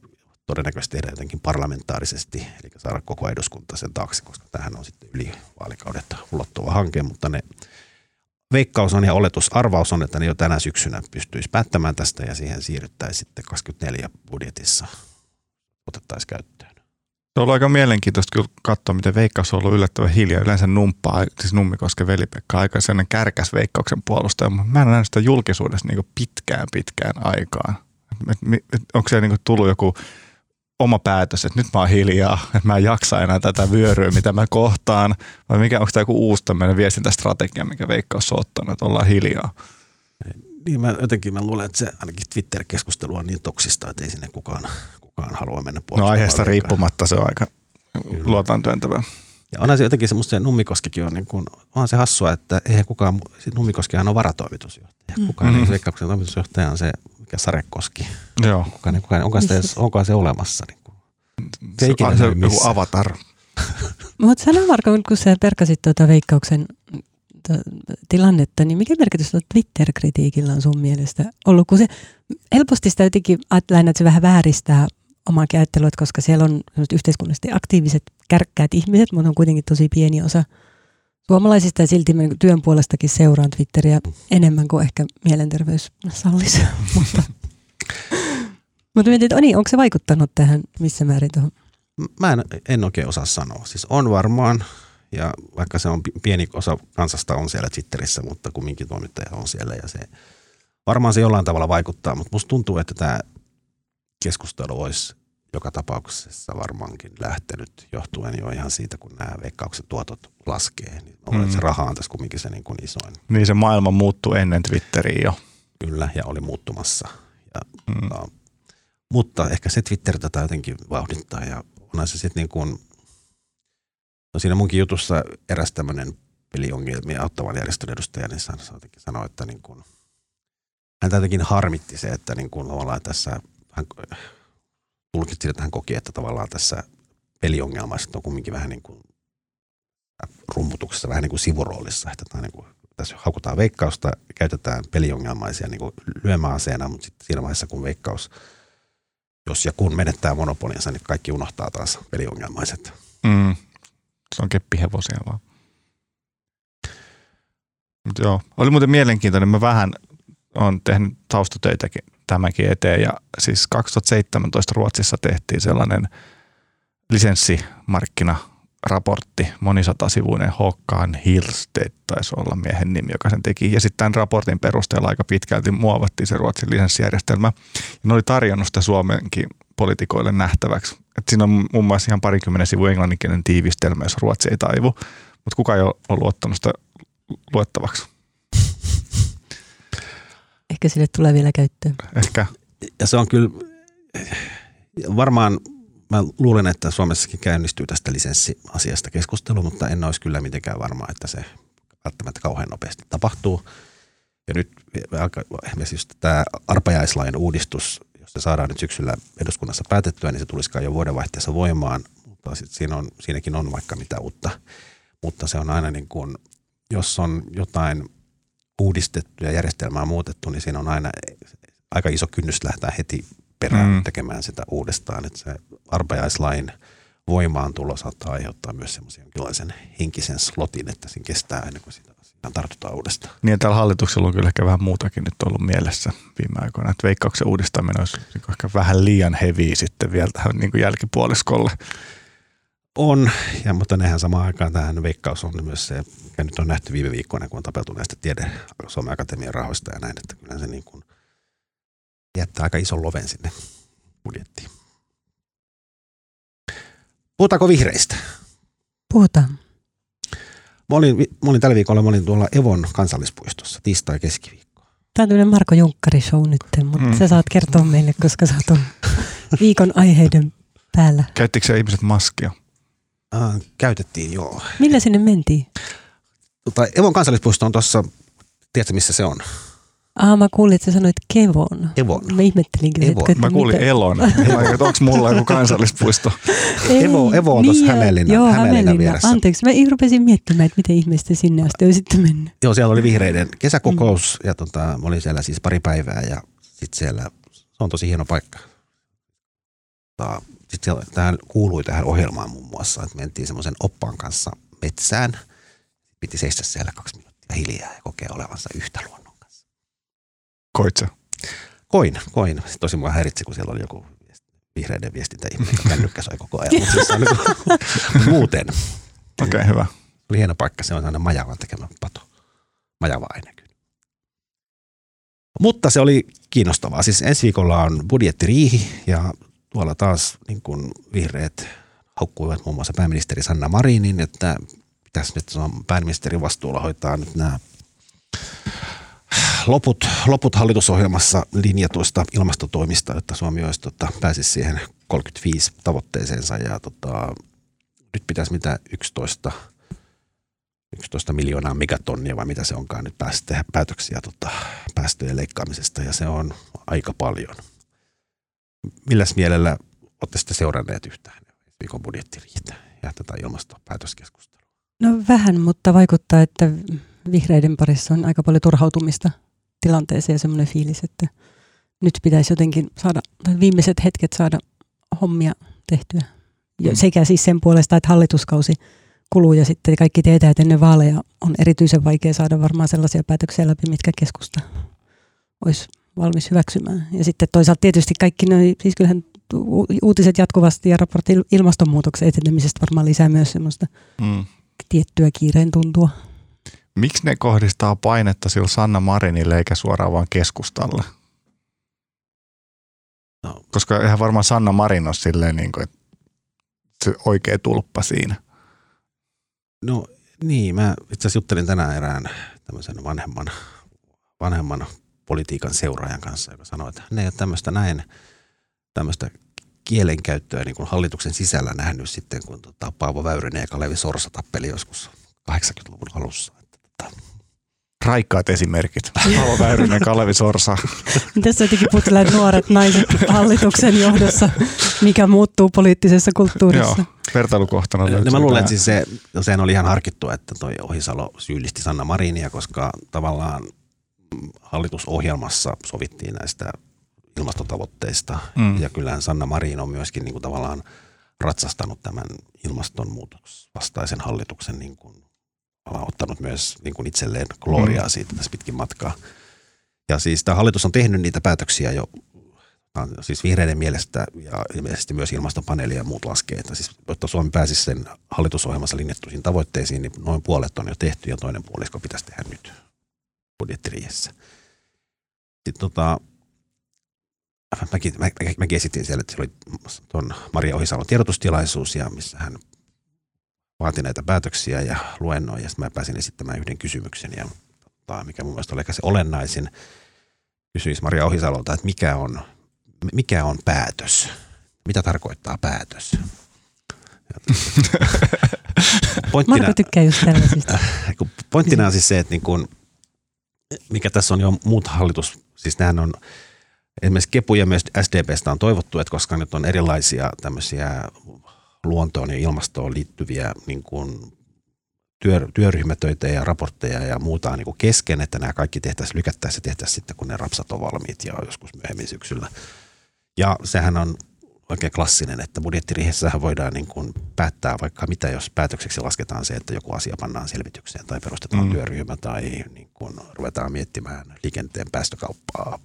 todennäköisesti tehdä jotenkin parlamentaarisesti, eli saada koko eduskunta sen taakse, koska tähän on sitten yli vaalikaudet ulottuva hanke, mutta ne veikkaus on ja oletus, arvaus on, että ne jo tänä syksynä pystyisi päättämään tästä ja siihen siirryttäisiin sitten 24 budjetissa otettaisiin käyttöön. Se on aika mielenkiintoista kyllä katsoa, miten Veikkaus on ollut yllättävän hiljaa. Yleensä numppaa, siis Nummikosken veli-Pekka, aika sellainen kärkäs Veikkauksen puolustaja, mutta mä en nähnyt sitä julkisuudessa niin pitkään pitkään aikaan. onko se niin tullut joku oma päätös, että nyt mä oon hiljaa, että mä en jaksa enää tätä vyöryä, mitä mä kohtaan, vai mikä, onko tämä joku uusi tämmöinen viestintästrategia, mikä Veikkaus on ottanut, että ollaan hiljaa? Niin mä jotenkin mä luulen, että se ainakin Twitter-keskustelu on niin toksista, että ei sinne kukaan, kukaan halua mennä No aiheesta riippumatta se on aika luotaan työntävää. Ja onhan se jotenkin semmoista, se Nummikoskikin on, niin kuin, onhan se hassua, että eihän kukaan, Nummikoskihan on varatoimitusjohtaja. Mm. Kukaan mm-hmm. ei veikkauksen toimitusjohtaja on se, mikä Sarekoski. Joo. Kukaan, kukaan, onko, sitä, onko se olemassa? Niin kuin. Se, se on se joku avatar. Mutta sano Marko, kun sä perkasit tuota veikkauksen tilannetta, niin mikä merkitys Twitter-kritiikillä on sun mielestä ollut? Kun se helposti sitä jotenkin ajattelen, että se vähän vääristää omaakin ajattelua, koska siellä on yhteiskunnallisesti aktiiviset, kärkkäät ihmiset, mutta on kuitenkin tosi pieni osa Suomalaisista ja silti työn puolestakin seuraan Twitteriä enemmän kuin ehkä mielenterveys sallisi. mutta mutta mietin, että niin, onko se vaikuttanut tähän missä määrin tuohon? Mä en, en oikein osaa sanoa. Siis on varmaan, ja vaikka se on pieni osa kansasta on siellä Twitterissä, mutta kumminkin toimittaja on siellä ja se varmaan se jollain tavalla vaikuttaa, mutta musta tuntuu, että tämä keskustelu olisi joka tapauksessa varmaankin lähtenyt johtuen jo ihan siitä, kun nämä veikkauksen tuotot laskee. Niin mm. se raha on tässä kumminkin se niin kuin isoin. Niin se maailma muuttui ennen Twitteriä jo. Kyllä, ja oli muuttumassa. Ja, mm. no, mutta ehkä se Twitter tätä jotenkin vauhdittaa ja onhan se sitten niin kuin, no siinä munkin jutussa eräs tämmöinen peliongelmia auttavan järjestön edustaja, niin sanoi, että niin kuin, hän jotenkin harmitti se, että niin kuin tässä hän tulkitsi, että hän koki, että tavallaan tässä peliongelmaiset on kumminkin vähän niin kuin rummutuksessa, vähän niin kuin sivuroolissa, että tämä niin kuin, tässä haukutaan veikkausta, käytetään peliongelmaisia niin kuin lyömäaseena, mutta sitten siinä vaiheessa, kun veikkaus, jos ja kun menettää monopolinsa, niin kaikki unohtaa taas peliongelmaiset. Mm. Se on keppihevosia vaan. Mut joo, oli muuten mielenkiintoinen. Mä vähän on tehnyt taustatöitäkin tämänkin eteen. Ja siis 2017 Ruotsissa tehtiin sellainen lisenssimarkkinaraportti, monisatasivuinen Håkan Hillstedt taisi olla miehen nimi, joka sen teki. Ja sitten tämän raportin perusteella aika pitkälti muovattiin se Ruotsin lisenssijärjestelmä. Ja ne oli tarjonnut sitä Suomenkin poliitikoille nähtäväksi. Et siinä on muun muassa ihan parikymmenen sivu englanninkielinen tiivistelmä, jos Ruotsi ei taivu. Mutta kuka ei ole luottanut sitä luettavaksi? Ehkä sille tulee vielä käyttöön. Ehkä. Ja se on kyllä, varmaan mä luulen, että Suomessakin käynnistyy tästä lisenssiasiasta keskustelu, mutta en olisi kyllä mitenkään varma, että se välttämättä kauhean nopeasti tapahtuu. Ja nyt esimerkiksi just tämä arpajaislain uudistus, jos se saadaan nyt syksyllä eduskunnassa päätettyä, niin se tulisikaan jo vuodenvaihteessa voimaan, mutta sit siinä on, siinäkin on vaikka mitä uutta. Mutta se on aina niin kuin, jos on jotain uudistettu ja järjestelmää muutettu, niin siinä on aina aika iso kynnys lähteä heti perään mm. tekemään sitä uudestaan. Että se arpajaislain voimaantulo saattaa aiheuttaa myös semmoisen jonkinlaisen henkisen slotin, että siinä kestää ennen kuin sitä asiaan tartutaan uudestaan. Niin tällä hallituksella on kyllä ehkä vähän muutakin nyt ollut mielessä viime aikoina, että veikkauksen uudistaminen olisi ehkä vähän liian heviä sitten vielä tähän niin jälkipuoliskolle. On, ja, mutta nehän samaan aikaan tähän veikkaus on myös se, mikä nyt on nähty viime viikkoina, kun on tapeltu näistä tiede Suomen Akatemian rahoista ja näin, että kyllä se niin kuin jättää aika ison loven sinne budjettiin. Puhutaanko vihreistä? Puhutaan. Mä olin, mä olin tällä viikolla mä olin tuolla Evon kansallispuistossa tiistai keskiviikko. Tämä on tämmöinen Marko Junkkari show nyt, mutta mm. sä saat kertoa meille, koska sä oot viikon aiheiden päällä. Käyttikö se ihmiset maskia? Äh, käytettiin, joo. Millä sinne mentiin? Tota, Evon kansallispuisto on tuossa, tiedätkö missä se on? Ah, mä kuulin, että sä sanoit Kevon. Evon. Mä ihmettelinkin. Evon. Että, mä kuulin mitä... Elon. Onko mulla joku kansallispuisto? Ei, Evo, Evo on tuossa niin, Hämeenlinnan, joo, Hämeenlinnan vieressä. Anteeksi, mä rupesin miettimään, että miten ihmeestä sinne asti on sitten mennyt. Joo, siellä oli vihreiden kesäkokous mm. ja tota, mä olin siellä siis pari päivää ja sitten siellä, se on tosi hieno paikka. Tota, sitten tähän kuului tähän ohjelmaan muun muassa, että mentiin semmoisen oppaan kanssa metsään. Piti seistä siellä kaksi minuuttia hiljaa ja kokea olevansa yhtä luonnon kanssa. Koitsa? Koin, koin. Sitten tosi mua häiritsi, kun siellä oli joku vihreiden viestintäihminen, joka kännykkä soi koko ajan. Mutta siis niin muuten. Okei, okay, hyvä. Oli hieno paikka, se on aina Majavan tekemä pato. Majava kyllä. Mutta se oli kiinnostavaa. Siis ensi viikolla on budjettiriihi ja tuolla taas niin kuin vihreät haukkuivat muun muassa pääministeri Sanna Marinin, että pitäisi nyt pääministerin vastuulla hoitaa nyt nämä loput, loput hallitusohjelmassa linjatuista ilmastotoimista, että Suomi olisi, tota, pääsisi siihen 35 tavoitteeseensa. Ja tota, nyt pitäisi mitä 11, 11 miljoonaa megatonnia vai mitä se onkaan nyt päästä päätöksiä tota, päästöjen leikkaamisesta. Ja se on aika paljon – milläs mielellä olette sitten seuranneet yhtään viikon budjettiriitä ja tätä ilmastopäätöskeskustelua? No vähän, mutta vaikuttaa, että vihreiden parissa on aika paljon turhautumista tilanteeseen ja semmoinen fiilis, että nyt pitäisi jotenkin saada, tai viimeiset hetket saada hommia tehtyä. Ja mm. sekä siis sen puolesta, että hallituskausi kuluu ja sitten kaikki tietää, että ennen vaaleja on erityisen vaikea saada varmaan sellaisia päätöksiä läpi, mitkä keskusta olisi valmis hyväksymään. Ja sitten toisaalta tietysti kaikki noi, siis kyllähän uutiset jatkuvasti ja raportti ilmastonmuutoksen etenemisestä varmaan lisää myös semmoista mm. tiettyä kiireen tuntua. Miksi ne kohdistaa painetta sillä Sanna Marinille eikä suoraan vaan keskustalle? No. Koska eihän varmaan Sanna Marin ole silleen, niin kuin, että se oikea tulppa siinä. No niin, mä itse asiassa juttelin tänään erään tämmöisen vanhemman, vanhemman politiikan seuraajan kanssa, joka sanoi, että ne ei ole tämmöistä näin, tämmöistä kielenkäyttöä niin kuin hallituksen sisällä nähnyt sitten, kun tota, Paavo Väyrynen ja Kalevi Sorsa tappeli joskus 80-luvun alussa. Että, tota, Raikkaat esimerkit. Paavo Väyrynen, Kalevi Sorsa. Tässä jotenkin puhutaan nuoret naiset hallituksen johdossa, mikä muuttuu poliittisessa kulttuurissa. Joo, vertailukohtana. No, mä luulen, että siis se, sehän oli ihan harkittu, että toi Ohisalo syyllisti Sanna Marinia, koska tavallaan hallitusohjelmassa sovittiin näistä ilmastotavoitteista. Mm. Ja kyllähän Sanna Marin on myöskin niin kuin tavallaan ratsastanut tämän ilmastonmuutosvastaisen hallituksen niin kuin, ottanut myös niin kuin itselleen gloriaa mm. siitä tässä pitkin matkaa. Ja siis tämä hallitus on tehnyt niitä päätöksiä jo siis vihreiden mielestä ja ilmeisesti myös ilmastopaneeli ja muut laskee, että siis, jotta Suomi pääsisi sen hallitusohjelmassa linjattuihin tavoitteisiin, niin noin puolet on jo tehty ja toinen puolisko pitäisi tehdä nyt budjettiriihessä. Sitten tota, mäkin, mä, mäkin esitin siellä, että siellä oli tuon Maria Ohisalon tiedotustilaisuus, ja missä hän vaati näitä päätöksiä ja luennoi, ja sitten mä pääsin esittämään yhden kysymyksen, ja tota, mikä mun mielestä oli se olennaisin, kysyisi Maria Ohisalolta, että mikä on, mikä on päätös? Mitä tarkoittaa päätös? pointtina, Marko tykkää just tällaisista. Pointtina on siis se, että niin kun, mikä tässä on jo muut hallitus, siis nämähän on esimerkiksi Kepu ja myös SDPstä on toivottu, että koska nyt on erilaisia tämmöisiä luontoon ja ilmastoon liittyviä niin kuin työ, työryhmätöitä ja raportteja ja muuta niin kuin kesken, että nämä kaikki tehtäisiin, lykättäisiin ja tehtäisiin sitten, kun ne rapsat on valmiit ja joskus myöhemmin syksyllä. Ja sehän on oikein klassinen, että budjettiriihessähän voidaan niin kuin päättää vaikka mitä, jos päätökseksi lasketaan se, että joku asia pannaan selvitykseen tai perustetaan mm. työryhmä tai niin kuin ruvetaan miettimään liikenteen päästökauppaa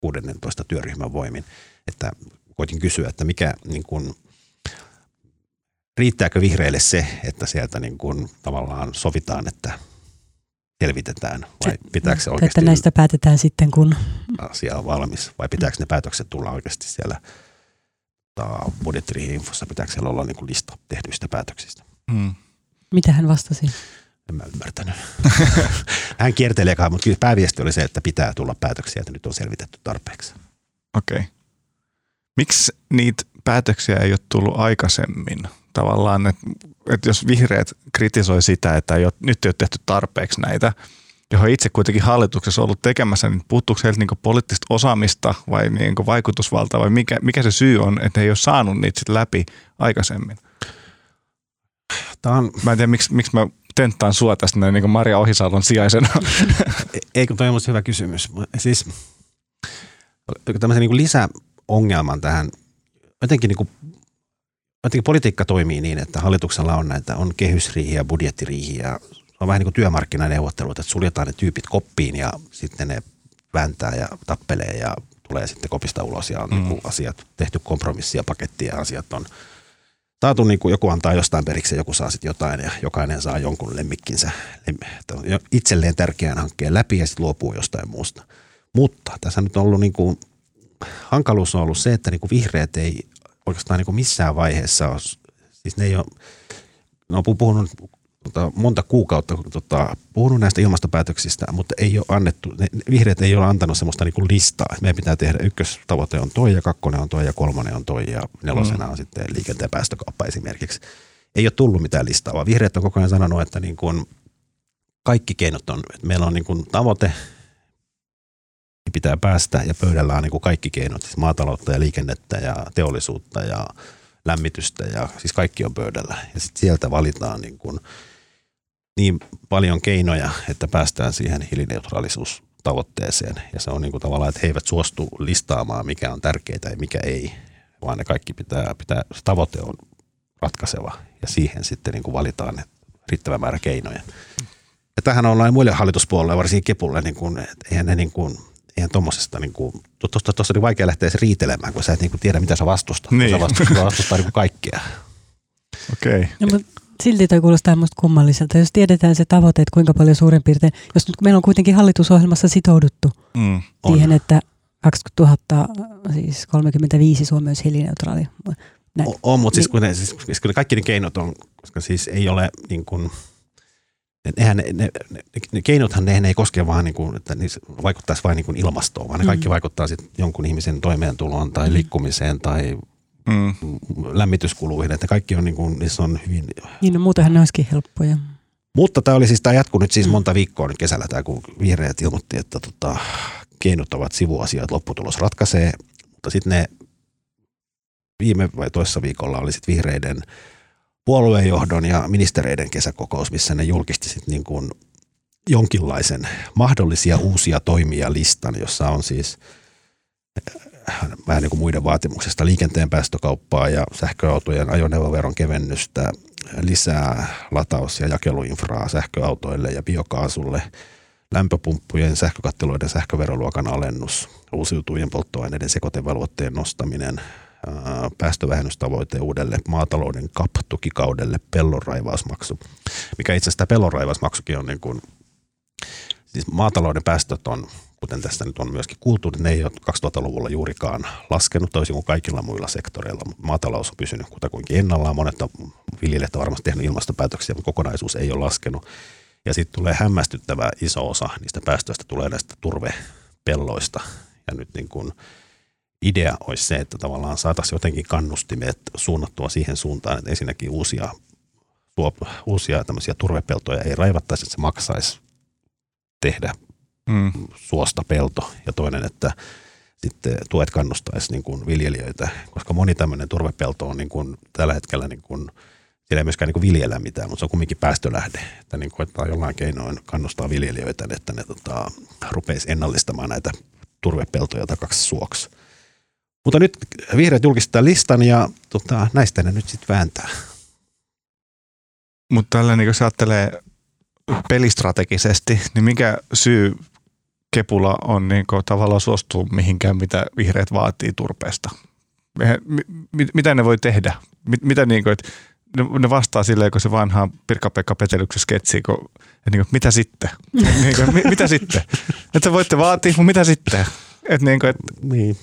16 työryhmän voimin. Että koitin kysyä, että mikä niin kuin, riittääkö vihreille se, että sieltä niin kuin, tavallaan sovitaan, että selvitetään vai pitääkö se oikeasti... Että näistä päätetään sitten, kun... Asia on valmis vai pitääkö ne päätökset tulla oikeasti siellä tota, budjettirihi-infossa, pitääkö siellä olla niin kuin lista tehdyistä päätöksistä. Hmm. Mitä hän vastasi? En mä ymmärtänyt. Hän kiertelee kai, mutta kyllä pääviesti oli se, että pitää tulla päätöksiä, että nyt on selvitetty tarpeeksi. Okei. Okay. Miksi niitä päätöksiä ei ole tullut aikaisemmin? Tavallaan, että, että jos vihreät kritisoi sitä, että ei ole, nyt ei ole tehty tarpeeksi näitä, johon itse kuitenkin hallituksessa ollut tekemässä, niin puuttuuko heiltä niin poliittista osaamista vai niin vaikutusvaltaa vai mikä, mikä se syy on, että he ei ole saanut niitä sit läpi aikaisemmin? Tämä on... Mä en tiedä, miksi, miksi mä tenttaan sua tästä näin niin Maria Ohisalon sijaisena? Eikö toi on hyvä kysymys. Siis tämmöisen niin lisäongelman tähän, jotenkin, niin kuin, jotenkin politiikka toimii niin, että hallituksella on näitä, on kehysriihiä budjettiriihiä. Se on vähän niin kuin työmarkkinaneuvottelut, että suljetaan ne tyypit koppiin ja sitten ne vääntää ja tappelee ja tulee sitten kopista ulos ja on mm. niin asiat tehty kompromissia, pakettia ja asiat on – saatu niin kuin joku antaa jostain periksi ja joku saa sitten jotain ja jokainen saa jonkun lemmikkinsä itselleen tärkeän hankkeen läpi ja sitten luopuu jostain muusta. Mutta tässä nyt on ollut niin kuin, hankaluus on ollut se, että niin kuin vihreät ei oikeastaan niin kuin missään vaiheessa ole, siis ne ei ole, ne on puhunut tota, monta kuukautta tota, puhunut näistä ilmastopäätöksistä, mutta ei ole annettu, ne, vihreät ei ole antanut sellaista niin kuin listaa. Meidän pitää tehdä, ykköstavoite on toi ja kakkonen on toi ja kolmonen on toi ja nelosena mm. on sitten liikenteen päästökauppa esimerkiksi. Ei ole tullut mitään listaa, vaan vihreät on koko ajan sanonut, että niin kuin kaikki keinot on, että meillä on niin kuin tavoite, pitää päästä ja pöydällä on niin kuin kaikki keinot, siis maataloutta ja liikennettä ja teollisuutta ja lämmitystä ja siis kaikki on pöydällä. Ja sitten sieltä valitaan niin kuin – niin paljon keinoja, että päästään siihen hiilineutraalisuustavoitteeseen. Ja se on niin kuin tavallaan, että he eivät suostu listaamaan, mikä on tärkeää ja mikä ei, vaan ne kaikki pitää, pitää se tavoite on ratkaiseva ja siihen sitten niin kuin valitaan riittävä määrä keinoja. Ja tähän ollaan muille hallituspuolelle, varsinkin Kepulle, niin kuin, että eihän ne niin kuin, eihän tuommoisesta, niin kuin, tuossa, tuossa oli vaikea lähteä edes riitelemään, kun sä et niin kuin tiedä, mitä sä vastustat. Niin. Sä vastustat, vastustaa niin kuin kaikkea. Okei. Okay. No, mutta silti toi kuulostaa musta kummalliselta. Jos tiedetään se tavoite, että kuinka paljon suurin piirtein, jos nyt meillä on kuitenkin hallitusohjelmassa sitouduttu Mm. On. siihen, että 2035 Suomi olisi hiilineutraali. Näin. O- On, mutta siis, kun ne, siis, siis kun ne kaikki ne keinot on, koska siis ei ole niin kuin, et eihän ne, ne, ne, ne, keinothan ne, ne ei koske vaan, niin kuin, että niissä vaikuttaisi vain niin kuin ilmastoon, vaan ne kaikki Mm. vaikuttaa sitten jonkun ihmisen toimeentuloon tai Mm. liikkumiseen tai Mm. lämmityskuluihin, että kaikki on, niin kuin, niissä on hyvin... Niin, no muutenhan ne olisikin helppoja. Mutta tämä oli siis, tämä jatkuu nyt siis monta viikkoa nyt kesällä, tämä kun vihreät ilmoitti, että tota, keinot ovat sivuasiat, lopputulos ratkaisee, mutta sitten ne viime vai toissa viikolla oli sitten vihreiden puoluejohdon ja ministereiden kesäkokous, missä ne julkisti sitten niin kuin jonkinlaisen mahdollisia uusia toimia listan, jossa on siis vähän niin kuin muiden vaatimuksesta liikenteen päästökauppaa ja sähköautojen ajoneuvoveron kevennystä, lisää lataus- ja jakeluinfraa sähköautoille ja biokaasulle, lämpöpumppujen, sähkökattiloiden sähköveroluokan alennus, uusiutuvien polttoaineiden sekoitevelvoitteen nostaminen, ää, päästövähennystavoite uudelle maatalouden CAP-tukikaudelle, pellonraivausmaksu, mikä itse asiassa pellonraivausmaksukin on niin kuin, siis maatalouden päästöt on, kuten tästä nyt on myöskin kuultu, niin ne ei ole 2000-luvulla juurikaan laskenut toisin kuin kaikilla muilla sektoreilla. Maatalous on pysynyt kutakuinkin ennallaan, monet on, viljelijät on varmasti tehnyt ilmastopäätöksiä, mutta kokonaisuus ei ole laskenut. Ja sitten tulee hämmästyttävä iso osa niistä päästöistä tulee näistä turvepelloista. Ja nyt niin kuin idea olisi se, että tavallaan saataisiin jotenkin kannustimet suunnattua siihen suuntaan, että ensinnäkin uusia, uusia tämmöisiä turvepeltoja ei raivattaisi, että se maksaisi tehdä Mm. suosta pelto. Ja toinen, että sitten tuet kannustaisi niin kuin viljelijöitä, koska moni tämmöinen turvepelto on niin kuin tällä hetkellä, niin kuin, siellä ei myöskään niin kuin viljellä mitään, mutta se on kumminkin päästölähde. Että niin koettaa jollain keinoin kannustaa viljelijöitä, että ne tota, rupeisi ennallistamaan näitä turvepeltoja takaksi suoksi. Mutta nyt vihreät julkistaa listan ja tota, näistä ne nyt sitten vääntää. Mutta tällä niin jos ajattelee pelistrategisesti, niin mikä syy Kepula on niin tavallaan suostua mihinkään, mitä vihreät vaatii turpeesta? Eihän- mi- mi- mitä ne voi tehdä? Mit, mitä niin kuin, että ne, vastaa silleen, kun se vanha Pirkka-Pekka Petelyksen sketsi, kun, että niin kuin, mitä sitten? niin kuin, mi, mitä sitten? Että voitte vaatia, mutta mitä sitten? Että niin kuin, et, Niin.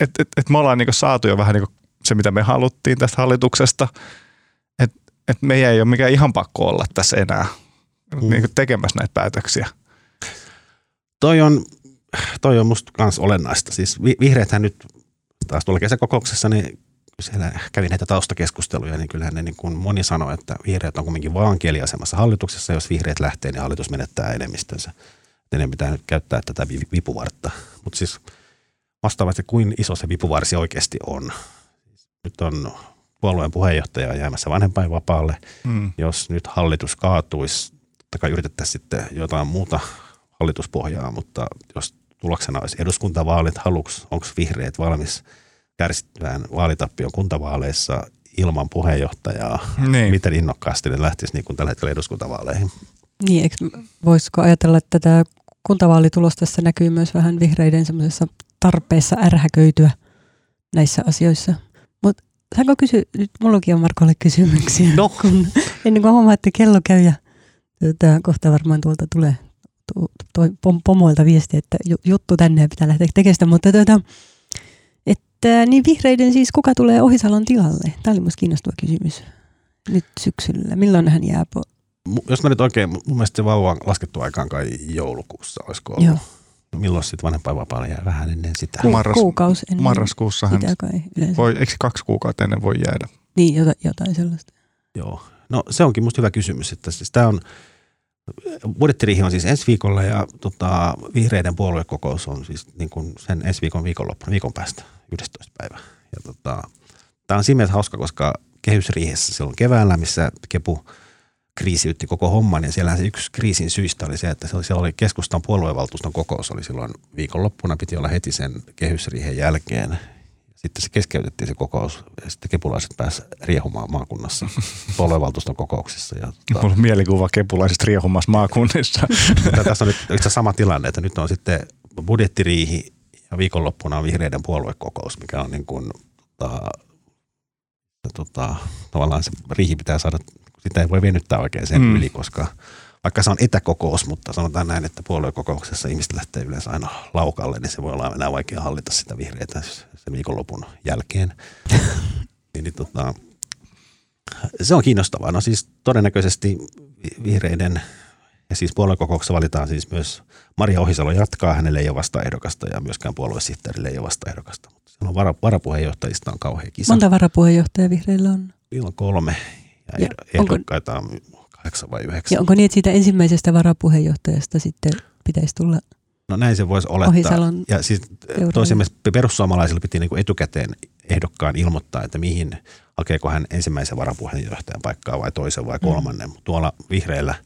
et, et, et me ollaan niin saatu jo vähän niin se, mitä me haluttiin tästä hallituksesta. Että et meidän ei ole mikään ihan pakko olla tässä enää Mm. niin tekemässä näitä päätöksiä. Toi on, toi on musta kans olennaista. Siis vi- vihreäthän nyt taas tuolla kesäkokouksessa, niin siellä kävi näitä taustakeskusteluja, niin kyllähän ne niin kuin moni sanoi, että vihreät on kuitenkin vaan kieliasemassa hallituksessa. Jos vihreät lähtee, niin hallitus menettää enemmistönsä. Että ne pitää nyt käyttää tätä vi- vipuvartta. Mutta siis vastaavasti, kuin iso se vipuvarsi oikeasti on. Nyt on puolueen puheenjohtaja jäämässä vanhempainvapaalle Mm. jos nyt hallitus kaatuisi, kai yritettäisiin sitten jotain muuta hallituspohjaa, mutta jos tuloksena olisi eduskuntavaalit haluksi, onko vihreät valmis kärsittämään vaalitappion kuntavaaleissa ilman puheenjohtajaa, Niin. miten innokkaasti ne lähtisi niin kuin tällä hetkellä eduskuntavaaleihin. Niin, eikö, voisiko ajatella, että tämä kuntavaalitulos tässä näkyy myös vähän vihreiden semmoisessa tarpeessa ärhäköityä näissä asioissa. Mutta saanko kysyä, nyt mullakin on Markolle kysymyksiä, No. kun, ennen kuin huomaa, että kello käy ja tota, kohta varmaan tuolta tulee toi pom- pomoilta viesti, että ju- juttu tänne ja pitää lähteä tekemään sitä, mutta tota, että niin vihreiden siis kuka tulee Ohisalon tilalle? Tämä oli minusta kiinnostava kysymys nyt syksyllä. Milloin hän jää po- Jos mä nyt oikein, mun mielestä se vauva on laskettu aikaan kai joulukuussa, olisiko ollut. Joo. No milloin sitten vanhempainvapaalle jää vähän ennen sitä? Ku- Marras- kuukausi ennen Marraskuussa hän voi, eikö kaksi kuukautta ennen voi jäädä? Niin, jota, jotain sellaista. Joo. No se onkin musta hyvä kysymys, että siis tämä on, budjettiriihi on siis ensi viikolla ja tota, vihreiden puoluekokous on siis niin kuin sen ensi viikon viikonloppuna, viikon päästä, 11. päivä. Ja tota, tämä on siinä mielessä hauska, koska kehysriihessä silloin keväällä, missä Kepu kriisiytti koko homman, ja siellähän se yksi kriisin syistä oli se, että se oli, siellä oli keskustan puoluevaltuuston kokous oli silloin viikonloppuna, piti olla heti sen kehysriihen jälkeen. Sitten se keskeytettiin se kokous ja sitten kepulaiset pääsivät riehumaan maakunnassa puoluevaltuuston kokouksissa. Ja, tota, Mulla on mielikuva kepulaisista riehumassa maakunnissa. tässä on nyt itse sama tilanne, että nyt on sitten budjettiriihi ja viikonloppuna on vihreiden puoluekokous, mikä on niin kuin, tota, tota, tavallaan se riihi pitää saada, sitä ei voi venyttää oikein sen mm. yli, koska vaikka se on etäkokous, mutta sanotaan näin, että puoluekokouksessa ihmiset lähtee yleensä aina laukalle, niin se voi olla enää vaikea hallita sitä vihreitä sen viikonlopun jälkeen. niin, niin, tota, se on kiinnostavaa. No siis todennäköisesti vihreiden ja siis puoluekokouksessa valitaan siis myös Maria Ohisalo jatkaa, hänelle ei ole vastaehdokasta ja myöskään puoluesihteerille ei ole vastaehdokasta. Mutta siellä on vara, varapuheenjohtajista on kauhean kisa. Monta varapuheenjohtajaa vihreillä on? Niillä on kolme ja, ja ehdokkaita on kahdeksan vai yhdeksän. Ja onko niin, että siitä ensimmäisestä varapuheenjohtajasta sitten pitäisi tulla No näin se voisi olettaa. Ohisalon ja siis toisemme perussuomalaisilla piti niin kuin etukäteen ehdokkaan ilmoittaa, että mihin hakeeko hän ensimmäisen varapuheenjohtajan paikkaa vai toisen vai mm. kolmannen. Mm. Tuolla vihreillä –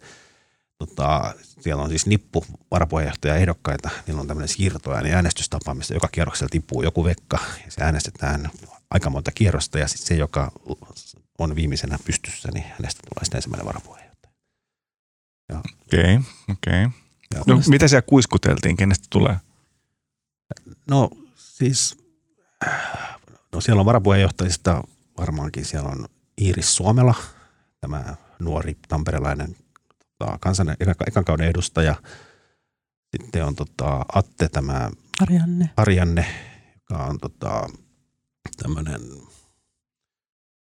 tota, siellä on siis nippu varapuheenjohtaja ehdokkaita, niillä on tämmöinen siirtoääni äänestystapa, missä joka kierroksella tippuu joku vekka ja se äänestetään aika monta kierrosta ja sitten se, joka on viimeisenä pystyssä, niin hänestä tulee sitten ensimmäinen varapuheenjohtaja. Okei, okei. Okay, okay. No mitä siellä kuiskuteltiin, kenestä tulee? No siis, no siellä on varapuheenjohtajista varmaankin siellä on Iiris Suomela, tämä nuori tamperelainen tota, kansan ekan kauden edustaja. Sitten on tota, Atte tämä Arjanne, Arjanne joka on tota, tämmöinen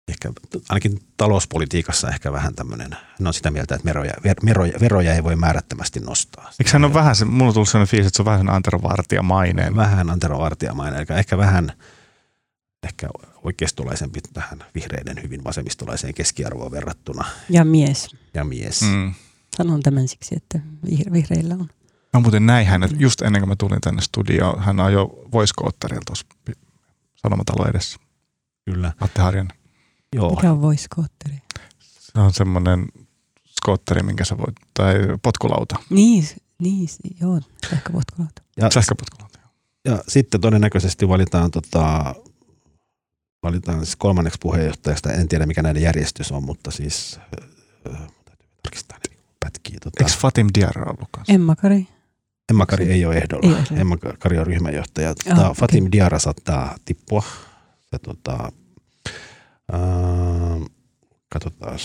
ehkä ainakin talouspolitiikassa ehkä vähän tämmöinen, hän on sitä mieltä, että veroja, veroja, veroja ei voi määrättömästi nostaa. Eikö hän ole vähän se, mulla on tullut sellainen fiilis, että se on vähän Antero Vartija-maineen. Vähän Antero eli ehkä vähän ehkä oikeistolaisempi tähän vihreiden hyvin vasemmistolaiseen keskiarvoon verrattuna. Ja mies. Ja mies. Mm. Sanon tämän siksi, että vihreillä on. Mä muuten näin hänet, just ennen kuin mä tulin tänne studioon, hän ajoi voiskoottarilla tuossa Sanomatalo edessä. Kyllä. Atte Harjan. Joo. Mikä on voiskootteri? Se on semmoinen skootteri, minkä sä voit, tai potkulauta. Niin, niin joo, sähköpotkulauta. Ja, sähköpotkulauta, joo. Ja sitten todennäköisesti valitaan, tota, valitaan siis kolmanneksi puheenjohtajasta, en tiedä mikä näiden järjestys on, mutta siis äh, tarkistaa pätkii. Tota. Eikö Fatim Diarra ollut kanssa? Emma Kari. Emma Kari ei ole ehdolla. Ei Emma Kari on ryhmänjohtaja. Tota, oh, Fatim okay. Diarra saattaa tippua. Se, tota, katsotaan.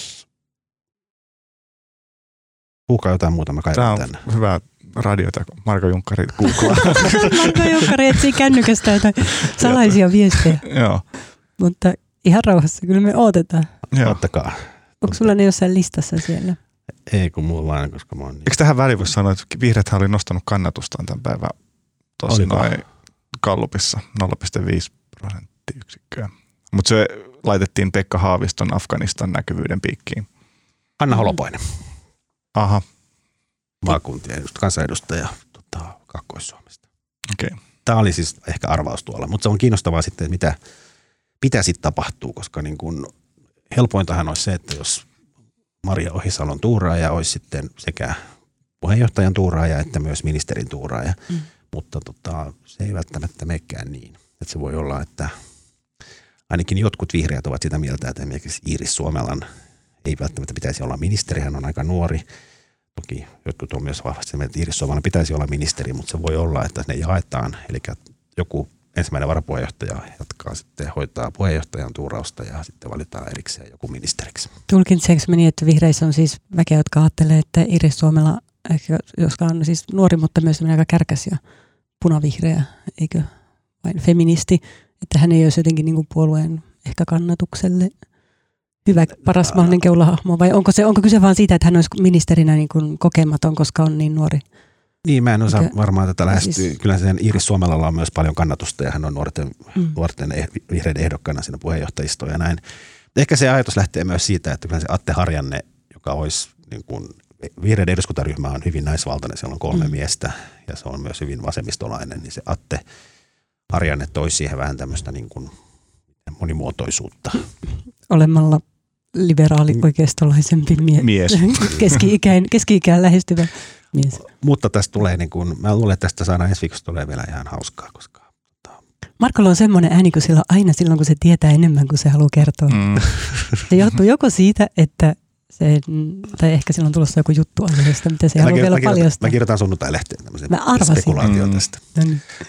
Puhukaa jotain muuta, mä kaivan Tämä on tänne. hyvä radiota, kun Marko Junkkari googlaa. Marko Junkkari etsii kännykästä jotain salaisia viestejä. Joo. Mutta ihan rauhassa, kyllä me odotetaan. Joo. Ottakaa. Onko sulla ne jossain listassa siellä? Ei, kun mulla vaan, koska mä oon... Niin. Eikö tähän väliin voi sanoa, että vihreät oli nostanut kannatustaan tämän päivän tosi noin Kallupissa 0,5 prosenttiyksikköä. Mutta se laitettiin Pekka Haaviston Afganistan näkyvyyden piikkiin. Anna Holopainen. Aha. Maakuntien edust- kansanedustaja tota, Kakkois-Suomesta. Okay. Tämä oli siis ehkä arvaus tuolla, mutta se on kiinnostavaa sitten, mitä, mitä sitten tapahtuu, koska niin kun helpointahan olisi se, että jos Maria Ohisalon tuuraaja olisi sitten sekä puheenjohtajan tuuraaja että myös ministerin tuuraaja. Mm. Mutta tota, se ei välttämättä menekään niin. Että se voi olla, että ainakin jotkut vihreät ovat sitä mieltä, että esimerkiksi Iiris Suomelan ei välttämättä pitäisi olla ministeri, hän on aika nuori. Toki jotkut on myös vahvasti mieltä, että Iiris Suomelan pitäisi olla ministeri, mutta se voi olla, että ne jaetaan. Eli joku ensimmäinen varapuheenjohtaja jatkaa sitten hoitaa puheenjohtajan tuurausta ja sitten valitaan erikseen joku ministeriksi. Tulkitseeko meni, että vihreissä on siis väkeä, jotka ajattelee, että Iris Suomella, ehkä, joka on siis nuori, mutta myös aika kärkäs ja punavihreä, eikö vain feministi, että hän ei olisi jotenkin niin kuin puolueen ehkä kannatukselle hyvä, paras mahdollinen keulahahmo, vai onko, se, onko kyse vain siitä, että hän olisi ministerinä niin kuin kokematon, koska on niin nuori? Niin, mä en osaa Mikä, varmaan tätä lähestyä. Siis, Kyllä sen Iiris Suomelalla on myös paljon kannatusta ja hän on nuorten, mm. nuorten eh, vihreiden ehdokkaana siinä puheenjohtajistoa ja näin. Ehkä se ajatus lähtee myös siitä, että kyllä se Atte Harjanne, joka olisi niin kuin, vihreiden eduskuntaryhmä on hyvin naisvaltainen, siellä on kolme mm. miestä ja se on myös hyvin vasemmistolainen, niin se Atte Harjanne toi siihen vähän tämmöistä niin kuin monimuotoisuutta. Olemalla liberaali oikeistolaisempi mie- mies. keski-ikään, keski-ikään lähestyvä mies. Mutta tästä tulee, niin kuin, mä luulen, että tästä saadaan ensi viikosta tulee vielä ihan hauskaa, koska tota, Markolla on semmoinen ääni, kun sillä on aina silloin, kun se tietää enemmän kuin se haluaa kertoa. Mm. Se johtuu joko siitä, että se, tai ehkä silloin on tulossa joku juttu asiasta, mitä se haluaa kir- vielä mä, kirjoitan, paljastaa. mä kirjoitan sunnuntai-lehteen tämmöisen Mä arvasin. spekulaation Mm. tästä.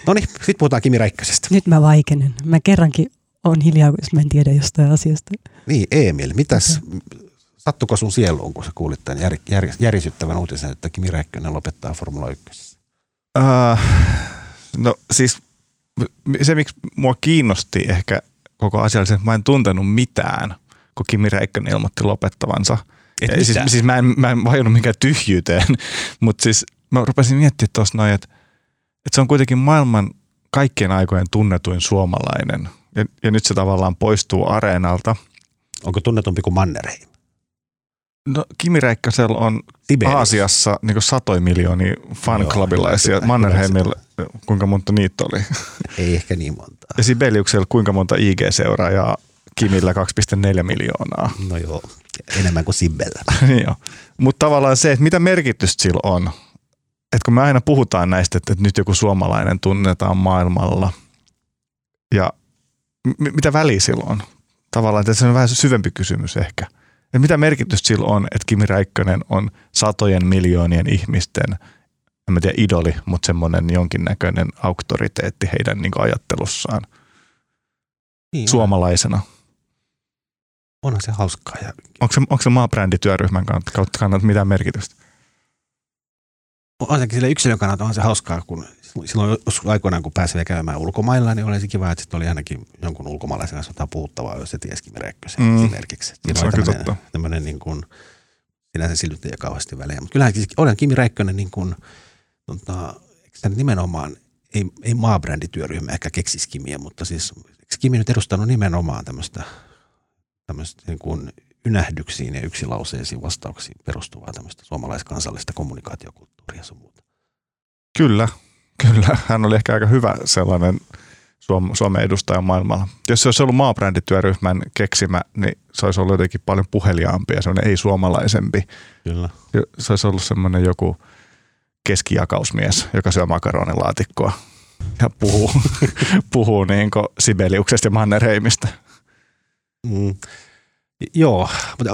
No niin. Sitten puhutaan Kimi Räikkösestä. Nyt mä vaikenen. Mä kerrankin on hiljaa, jos mä en tiedä jostain asiasta. Niin, Emil, mitäs, sattuko sun sieluun, kun sä kuulit tämän jär, jär, järisyttävän uutisen, että Kimi Räikkönen lopettaa Formula 1? Uh, no siis se, miksi mua kiinnosti ehkä koko asia, että mä en tuntenut mitään, kun Kimi Räikkönen ilmoitti lopettavansa. Et Ei, siis, siis mä en, mä en vajonnut minkään tyhjyyteen, mutta siis mä rupesin miettimään tuossa noin, että, että se on kuitenkin maailman kaikkien aikojen tunnetuin suomalainen. Ja, ja nyt se tavallaan poistuu areenalta. Onko tunnetumpi kuin Mannerheim? No Kimi Räikkösellä on Sibelius. Aasiassa niin satoja miljoonia fanclubilaisia. Joo, Mannerheimilla, kuinka monta niitä oli? Ei ehkä niin montaa. Ja Sibeliuksella kuinka monta IG-seuraajaa? Kimillä 2,4 miljoonaa. No joo, enemmän kuin Sibbellä. Niin joo. Mutta tavallaan se, että mitä merkitystä sillä on. Että kun me aina puhutaan näistä, että, että nyt joku suomalainen tunnetaan maailmalla. Ja m- mitä väliä sillä on? Tavallaan, että se on vähän syvempi kysymys ehkä. Että mitä merkitystä sillä on, että Kimi Räikkönen on satojen miljoonien ihmisten, en mä tiedä idoli, mutta semmoinen jonkinnäköinen auktoriteetti heidän niin ajattelussaan Niin, suomalaisena. Onhan se hauskaa. Ja Onko se, onko se maabrändityöryhmän kautta, kannalta mitään merkitystä? on sekin sille yksilön kannalta on se hauskaa, kun silloin aikoinaan, kun pääsi vielä käymään ulkomailla, niin oli se kiva, että sitten oli ainakin jonkun ulkomaalaisen kanssa jotain puhuttavaa, jos se tiesi Kimi Räikkösen Mm. esimerkiksi. Siinä Se on kyllä totta. tämmöinen niin kuin, sinänsä nyt ei ole kauheasti väliä. Mutta kyllähän siis olen Kimi Räikkönen niin kuin, tota, nimenomaan, ei, ei maabrändityöryhmä ehkä keksisi Kimiä, mutta siis eikö Kimi nyt edustanut nimenomaan tämmöistä niin kuin ynähdyksiin ja yksilauseisiin vastauksiin perustuvaa tämmöistä suomalaiskansallista kommunikaatiokulttuuria ja sun muuta. Kyllä, kyllä. Hän oli ehkä aika hyvä sellainen Suom- Suomen edustaja maailmalla. Jos se olisi ollut maabrändityöryhmän keksimä, niin se olisi ollut jotenkin paljon puheliaampi ja semmoinen ei-suomalaisempi. Kyllä. Se olisi ollut semmoinen joku keskijakausmies, joka syö makaronilaatikkoa ja puhuu, puhuu niin Sibeliuksesta ja Mannerheimistä. Mm. Joo, mutta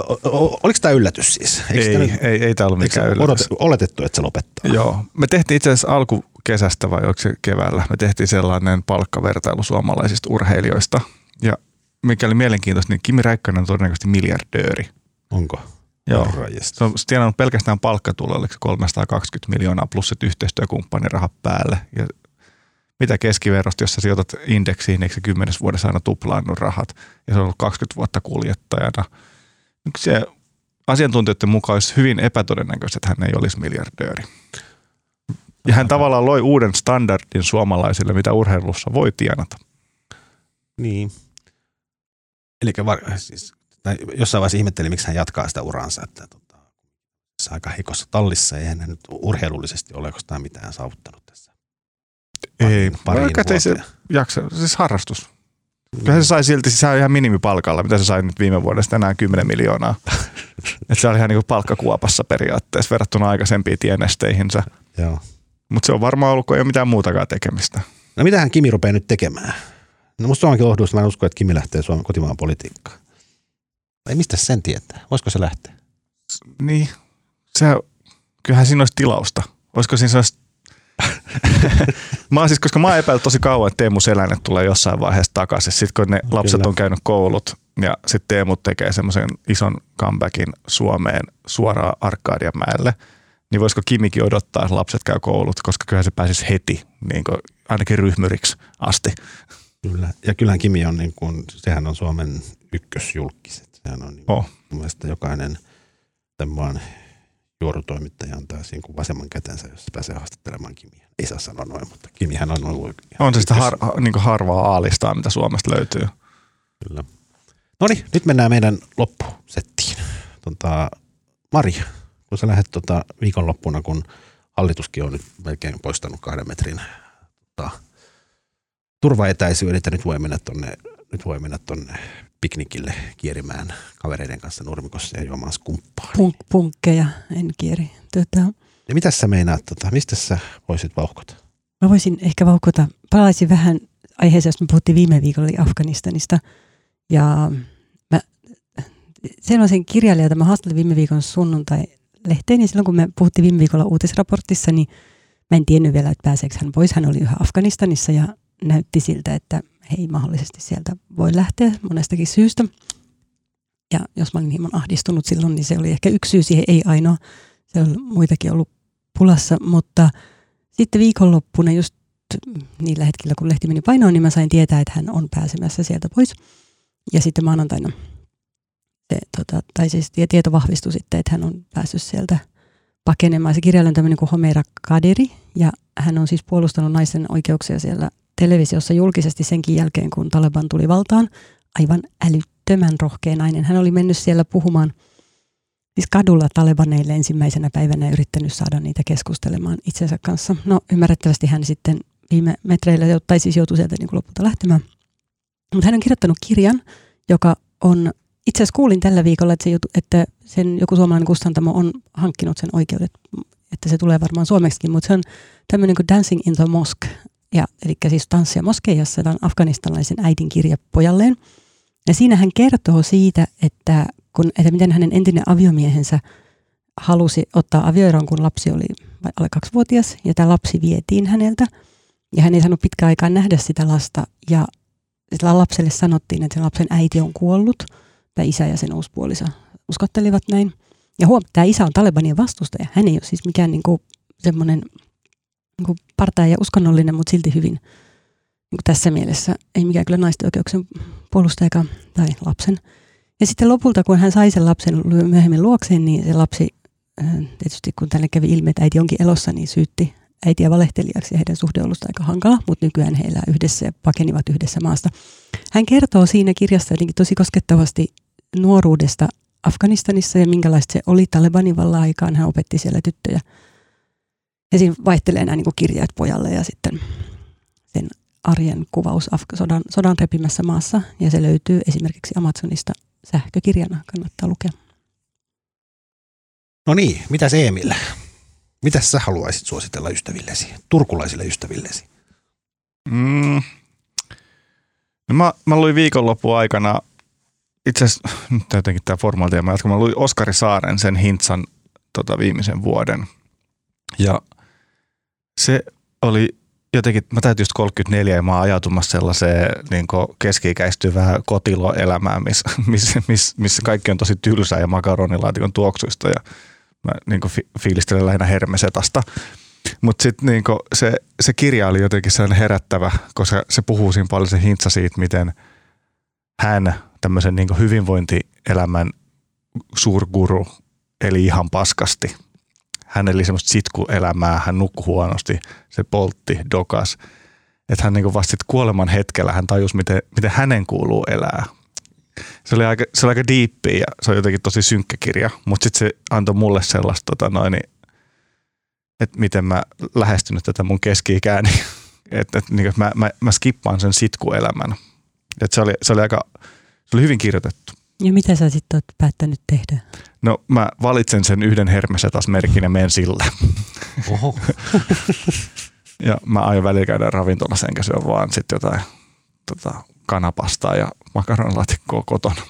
oliko tämä yllätys siis? Eikö Ei, sitä ei, ei, ei tämä ollut mikään se yllätys. odotettu, oletettu, että se lopettaa? Joo, me tehtiin itse asiassa alkukesästä vai onko se keväällä, me tehtiin sellainen palkkavertailu suomalaisista urheilijoista. Ja mikä oli mielenkiintoista, niin Kimi Räikkönen on todennäköisesti miljardööri. Onko? Joo. Herranjestas. Se on tienannut pelkästään palkkatulolla, oliko se 320 miljoonaa plus sit yhteistyökumppanirahat päälle. Ja mitä keskiverrosta, jos sä sijoitat indeksiin, eikö se kymmenes vuodessa aina tuplaannut rahat, ja se on ollut 20 vuotta kuljettajana. Se asiantuntijoiden mukaan olisi hyvin epätodennäköistä, että hän ei olisi miljardööri. Ja hän tavallaan loi uuden standardin suomalaisille, mitä urheilussa voi tienata. Niin. Eli var, siis, jossain vaiheessa ihmettelin, miksi hän jatkaa sitä uransa, että tota, se aika heikossa tallissa, eihän hän nyt urheilullisesti ole mitään saavuttanut tässä. Ei, pariin ei se jaksa, siis harrastus. Kyllä se sai silti, se sai ihan minimipalkalla, mitä se sai nyt viime vuodesta enää 10 miljoonaa. Et se oli ihan niinku palkkakuopassa periaatteessa verrattuna aikaisempiin tienesteihinsä. Joo. Mutta se on varmaan ollut, kun ei ole mitään muutakaan tekemistä. No mitähän Kimi rupeaa nyt tekemään? No musta onkin lohduista, mä en usko, että Kimi lähtee Suomen kotimaan politiikkaan. Ei mistä sen tietää? Voisiko se lähteä? Niin, se, kyllähän siinä olisi tilausta. Olisiko siinä sellaista... mä oon siis, koska mä oon epäillyt tosi kauan, että Teemu Selänne tulee jossain vaiheessa takaisin. Sitten kun ne lapset Kyllä. on käynyt koulut ja sitten Teemu tekee semmoisen ison comebackin Suomeen suoraan Arkadianmäelle, niin voisiko Kimikin odottaa, että lapset käy koulut, koska kyllähän se pääsisi heti, niin kuin ainakin ryhmyriksi asti. Kyllä. Ja kyllähän Kimi on, niin kuin, sehän on Suomen ykkösjulkis. Sehän on niin Oh. mun mielestä jokainen tämän juorutoimittaja antaa siinä kuin vasemman kätensä, jos pääsee haastattelemaan Kimiä. Ei saa sanoa noin, mutta Kimihän on ollut On se sitä har, niin harvaa aalistaa, mitä Suomesta löytyy. Kyllä. No niin, nyt mennään meidän loppusettiin. Tota, Maria, kun sä lähdet tota viikonloppuna, kun hallituskin on nyt melkein poistanut kahden metrin tota, turvaetäisyyden, että nyt voi mennä tonne, nyt voi mennä tonne piknikille kierimään kavereiden kanssa nurmikossa ja juomaan skumppaa. Punk, punkkeja en kieri. Tota, Ja mitä sä meinaat, tota, mistä sä voisit vauhkota? mä voisin ehkä vauhkota, palaisin vähän aiheeseen, josta me puhuttiin viime viikolla, eli Afganistanista. Ja mä sellaisen kirjailijan, jota mä haastattelin viime viikon sunnuntai-lehteen, niin silloin kun me puhuttiin viime viikolla uutisraportissa, niin mä en tiennyt vielä, että pääseekö hän pois. Hän oli yhä Afganistanissa ja näytti siltä, että hei, mahdollisesti sieltä voi lähteä monestakin syystä. Ja jos mä olin hieman ahdistunut silloin, niin se oli ehkä yksi syy siihen, ei ainoa. Se on muitakin ollut pulassa, mutta sitten viikonloppuna just niillä hetkillä, kun lehti meni painoon, niin mä sain tietää, että hän on pääsemässä sieltä pois. Ja sitten maanantaina se, tota, tai siis tieto vahvistui sitten, että hän on päässyt sieltä pakenemaan. Se kirjailija on tämmöinen kuin Homera Kadiri, ja hän on siis puolustanut naisen oikeuksia siellä televisiossa julkisesti senkin jälkeen, kun Taliban tuli valtaan. Aivan älyttömän rohkea nainen. Hän oli mennyt siellä puhumaan siis kadulla talebaneille ensimmäisenä päivänä yrittänyt saada niitä keskustelemaan itsensä kanssa. No ymmärrettävästi hän sitten viime metreillä, tai siis joutui sieltä niin kuin lopulta lähtemään. Mutta hän on kirjoittanut kirjan, joka on, itse asiassa kuulin tällä viikolla, että, se, että sen joku suomalainen kustantamo on hankkinut sen oikeudet, että se tulee varmaan suomeksikin, mutta se on tämmöinen kuin Dancing in the Mosque, ja, eli siis Tanssia moskeijassa, tämä on afganistalaisen äidin kirja pojalleen. Ja siinä hän kertoo siitä, että, kun, että miten hänen entinen aviomiehensä halusi ottaa avioeron, kun lapsi oli alle kaksivuotias, ja tämä lapsi vietiin häneltä. Ja hän ei saanut pitkään aikaa nähdä sitä lasta, ja sillä lapselle sanottiin, että sen lapsen äiti on kuollut, tämä isä ja sen uuspuolisa uskottelivat näin. Ja huom, tämä isä on Talebanien vastustaja. Hän ei ole siis mikään niin kuin semmoinen niin partaa ja uskonnollinen, mutta silti hyvin niin tässä mielessä ei mikään kyllä naisten oikeuksien puolustajakaan tai lapsen. Ja sitten lopulta, kun hän sai sen lapsen myöhemmin luokseen, niin se lapsi, äh, tietysti kun tälle kävi ilmi, että äiti onkin elossa, niin syytti äitiä valehtelijaksi ja heidän suhde on ollut aika hankala, mutta nykyään he elää yhdessä ja pakenivat yhdessä maasta. Hän kertoo siinä kirjassa jotenkin tosi koskettavasti nuoruudesta Afganistanissa ja minkälaista se oli Talebanin vallan aikaan. Hän opetti siellä tyttöjä ja siinä vaihtelee nämä niin kirjat pojalle ja sitten sen arjen kuvaus sodan, sodan repimässä maassa. Ja se löytyy esimerkiksi Amazonista sähkökirjana, kannattaa lukea. No niin, mitä se Emil? Mitä sä haluaisit suositella ystävillesi, turkulaisille ystävillesi? Mm. No mä, mä luin viikonloppu aikana, itse asiassa nyt jotenkin tämä formaatia, mä jatkan, mä luin Oskari Saaren sen Hintsan tota, viimeisen vuoden. Ja se oli jotenkin, mä täytin just 34 ja mä oon ajautumassa sellaiseen niin keski-ikäistyvään kotiloelämään, missä miss, miss, missä kaikki on tosi tylsää ja makaronilaatikon tuoksuista ja mä niin fi, fiilistelen lähinnä hermesetasta. Mutta sitten niin se, se kirja oli jotenkin sellainen herättävä, koska se puhuu siinä paljon se hintsa siitä, miten hän tämmöisen niin hyvinvointielämän suurguru eli ihan paskasti – hän eli semmoista sitkuelämää, hän nukkui huonosti, se poltti, dokas. Että hän niin vasta kuoleman hetkellä hän tajusi, miten, miten hänen kuuluu elää. Se oli aika, se oli aika diippi ja se on jotenkin tosi synkkä kirja, mutta sitten se antoi mulle sellaista, tota noin, että miten mä lähestynyt tätä mun keski-ikääni. että et, niin, mä, mä, mä skippaan sen sitkuelämän. Et se, oli, se oli aika, se oli hyvin kirjoitettu. Ja mitä sä sitten oot päättänyt tehdä? No mä valitsen sen yhden taas merkin ja menen sille. Oho. ja mä aion välillä käydä ravintolassa enkä syö vaan sitten jotain tota, kanapastaa ja makaronilaatikkoa kotona.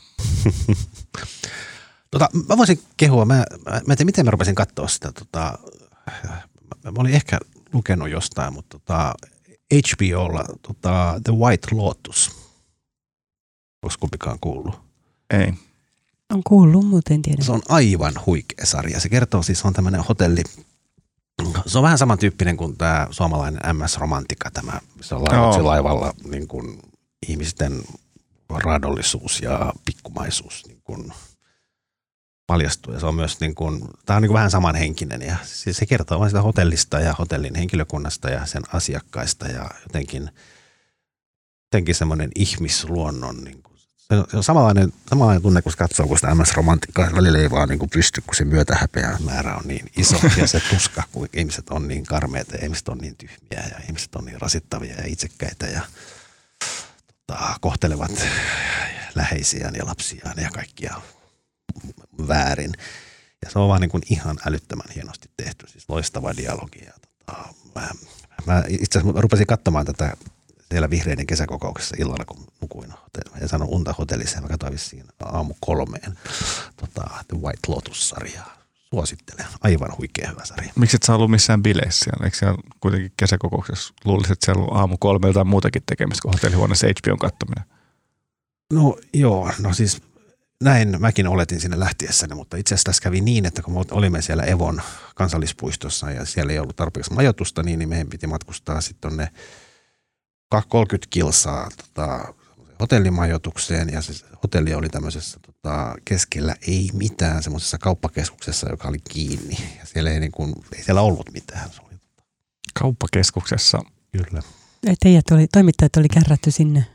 tota, mä voisin kehua, mä, mä, mä en tiedä miten mä rupesin katsoa sitä. Tota, mä, mä olin ehkä lukenut jostain, mutta tota, HBOlla tota, The White Lotus. Onko kumpikaan kuullut? Ei. On kuullut, mutta en tiedä. Se on aivan huikea sarja. Se kertoo siis, on tämmöinen hotelli, se on vähän samantyyppinen kuin tämä suomalainen MS Romantika, tämä, se on laivalla, laivalla niin kuin ihmisten raadollisuus ja pikkumaisuus niin kuin paljastuu. Ja se on myös niin kuin, tämä on niin kuin vähän samanhenkinen ja siis se kertoo vain sitä hotellista ja hotellin henkilökunnasta ja sen asiakkaista ja jotenkin, jotenkin semmoinen ihmisluonnon niin kuin se on samanlainen, samanlainen tunne, kun katsoo, kun sitä MS-romantiikkaa välillä ei vaan niin pysty, kun se myötähäpeä määrä on niin iso ja se tuska, kun ihmiset on niin karmeita ja ihmiset on niin tyhmiä ja ihmiset on niin rasittavia ja itsekkäitä ja tota, kohtelevat läheisiään ja lapsiaan ja kaikkia väärin. Ja se on vaan niin kuin ihan älyttömän hienosti tehty, siis loistava dialogi. Ja tota, mä, mä itse asiassa rupesin katsomaan tätä siellä vihreiden kesäkokouksessa illalla, kun nukuin. En saanut unta hotellissa. Mä katsoin vissiin aamu kolmeen tota, The White Lotus-sarjaa. Suosittelen. Aivan huikea hyvä sarja. Miksi et sä ollut missään bileissä? Eikö siellä kuitenkin kesäkokouksessa luulisit, että siellä on aamu kolme jotain muutakin tekemistä kuin hotellihuoneessa HBOn kattominen? No joo, no siis näin mäkin oletin sinne lähtiessäni, mutta itse asiassa tässä kävi niin, että kun me olimme siellä Evon kansallispuistossa ja siellä ei ollut tarpeeksi majoitusta, niin, niin meidän piti matkustaa sitten tonne 30 kilsaa tota, hotellimajoitukseen ja se hotelli oli tämmöisessä tota, keskellä ei mitään semmoisessa kauppakeskuksessa, joka oli kiinni ja siellä ei, niin kuin, ei siellä ollut mitään. Se oli, Kauppakeskuksessa. kyllä. Ei, Teijät oli, toimittajat oli kärrätty sinne.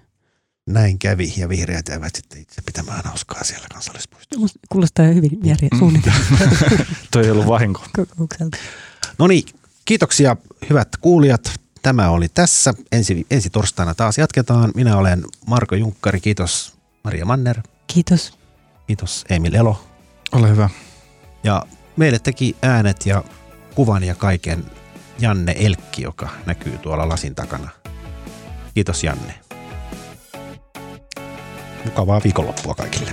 Näin kävi ja vihreät jäivät sitten itse pitämään hauskaa siellä kansallispuistossa. Musta Kuulostaa hyvin järje, Mm. suunniteltu Toi ei ollut vahinko. kokoukselta. No niin, kiitoksia hyvät kuulijat. Tämä oli tässä. Ensi, ensi torstaina taas jatketaan. Minä olen Marko Junkkari. Kiitos Maria Manner. Kiitos. Kiitos Emil Elo. Ole hyvä. Ja meille teki äänet ja kuvan ja kaiken Janne Elkki, joka näkyy tuolla lasin takana. Kiitos Janne. Mukavaa viikonloppua kaikille.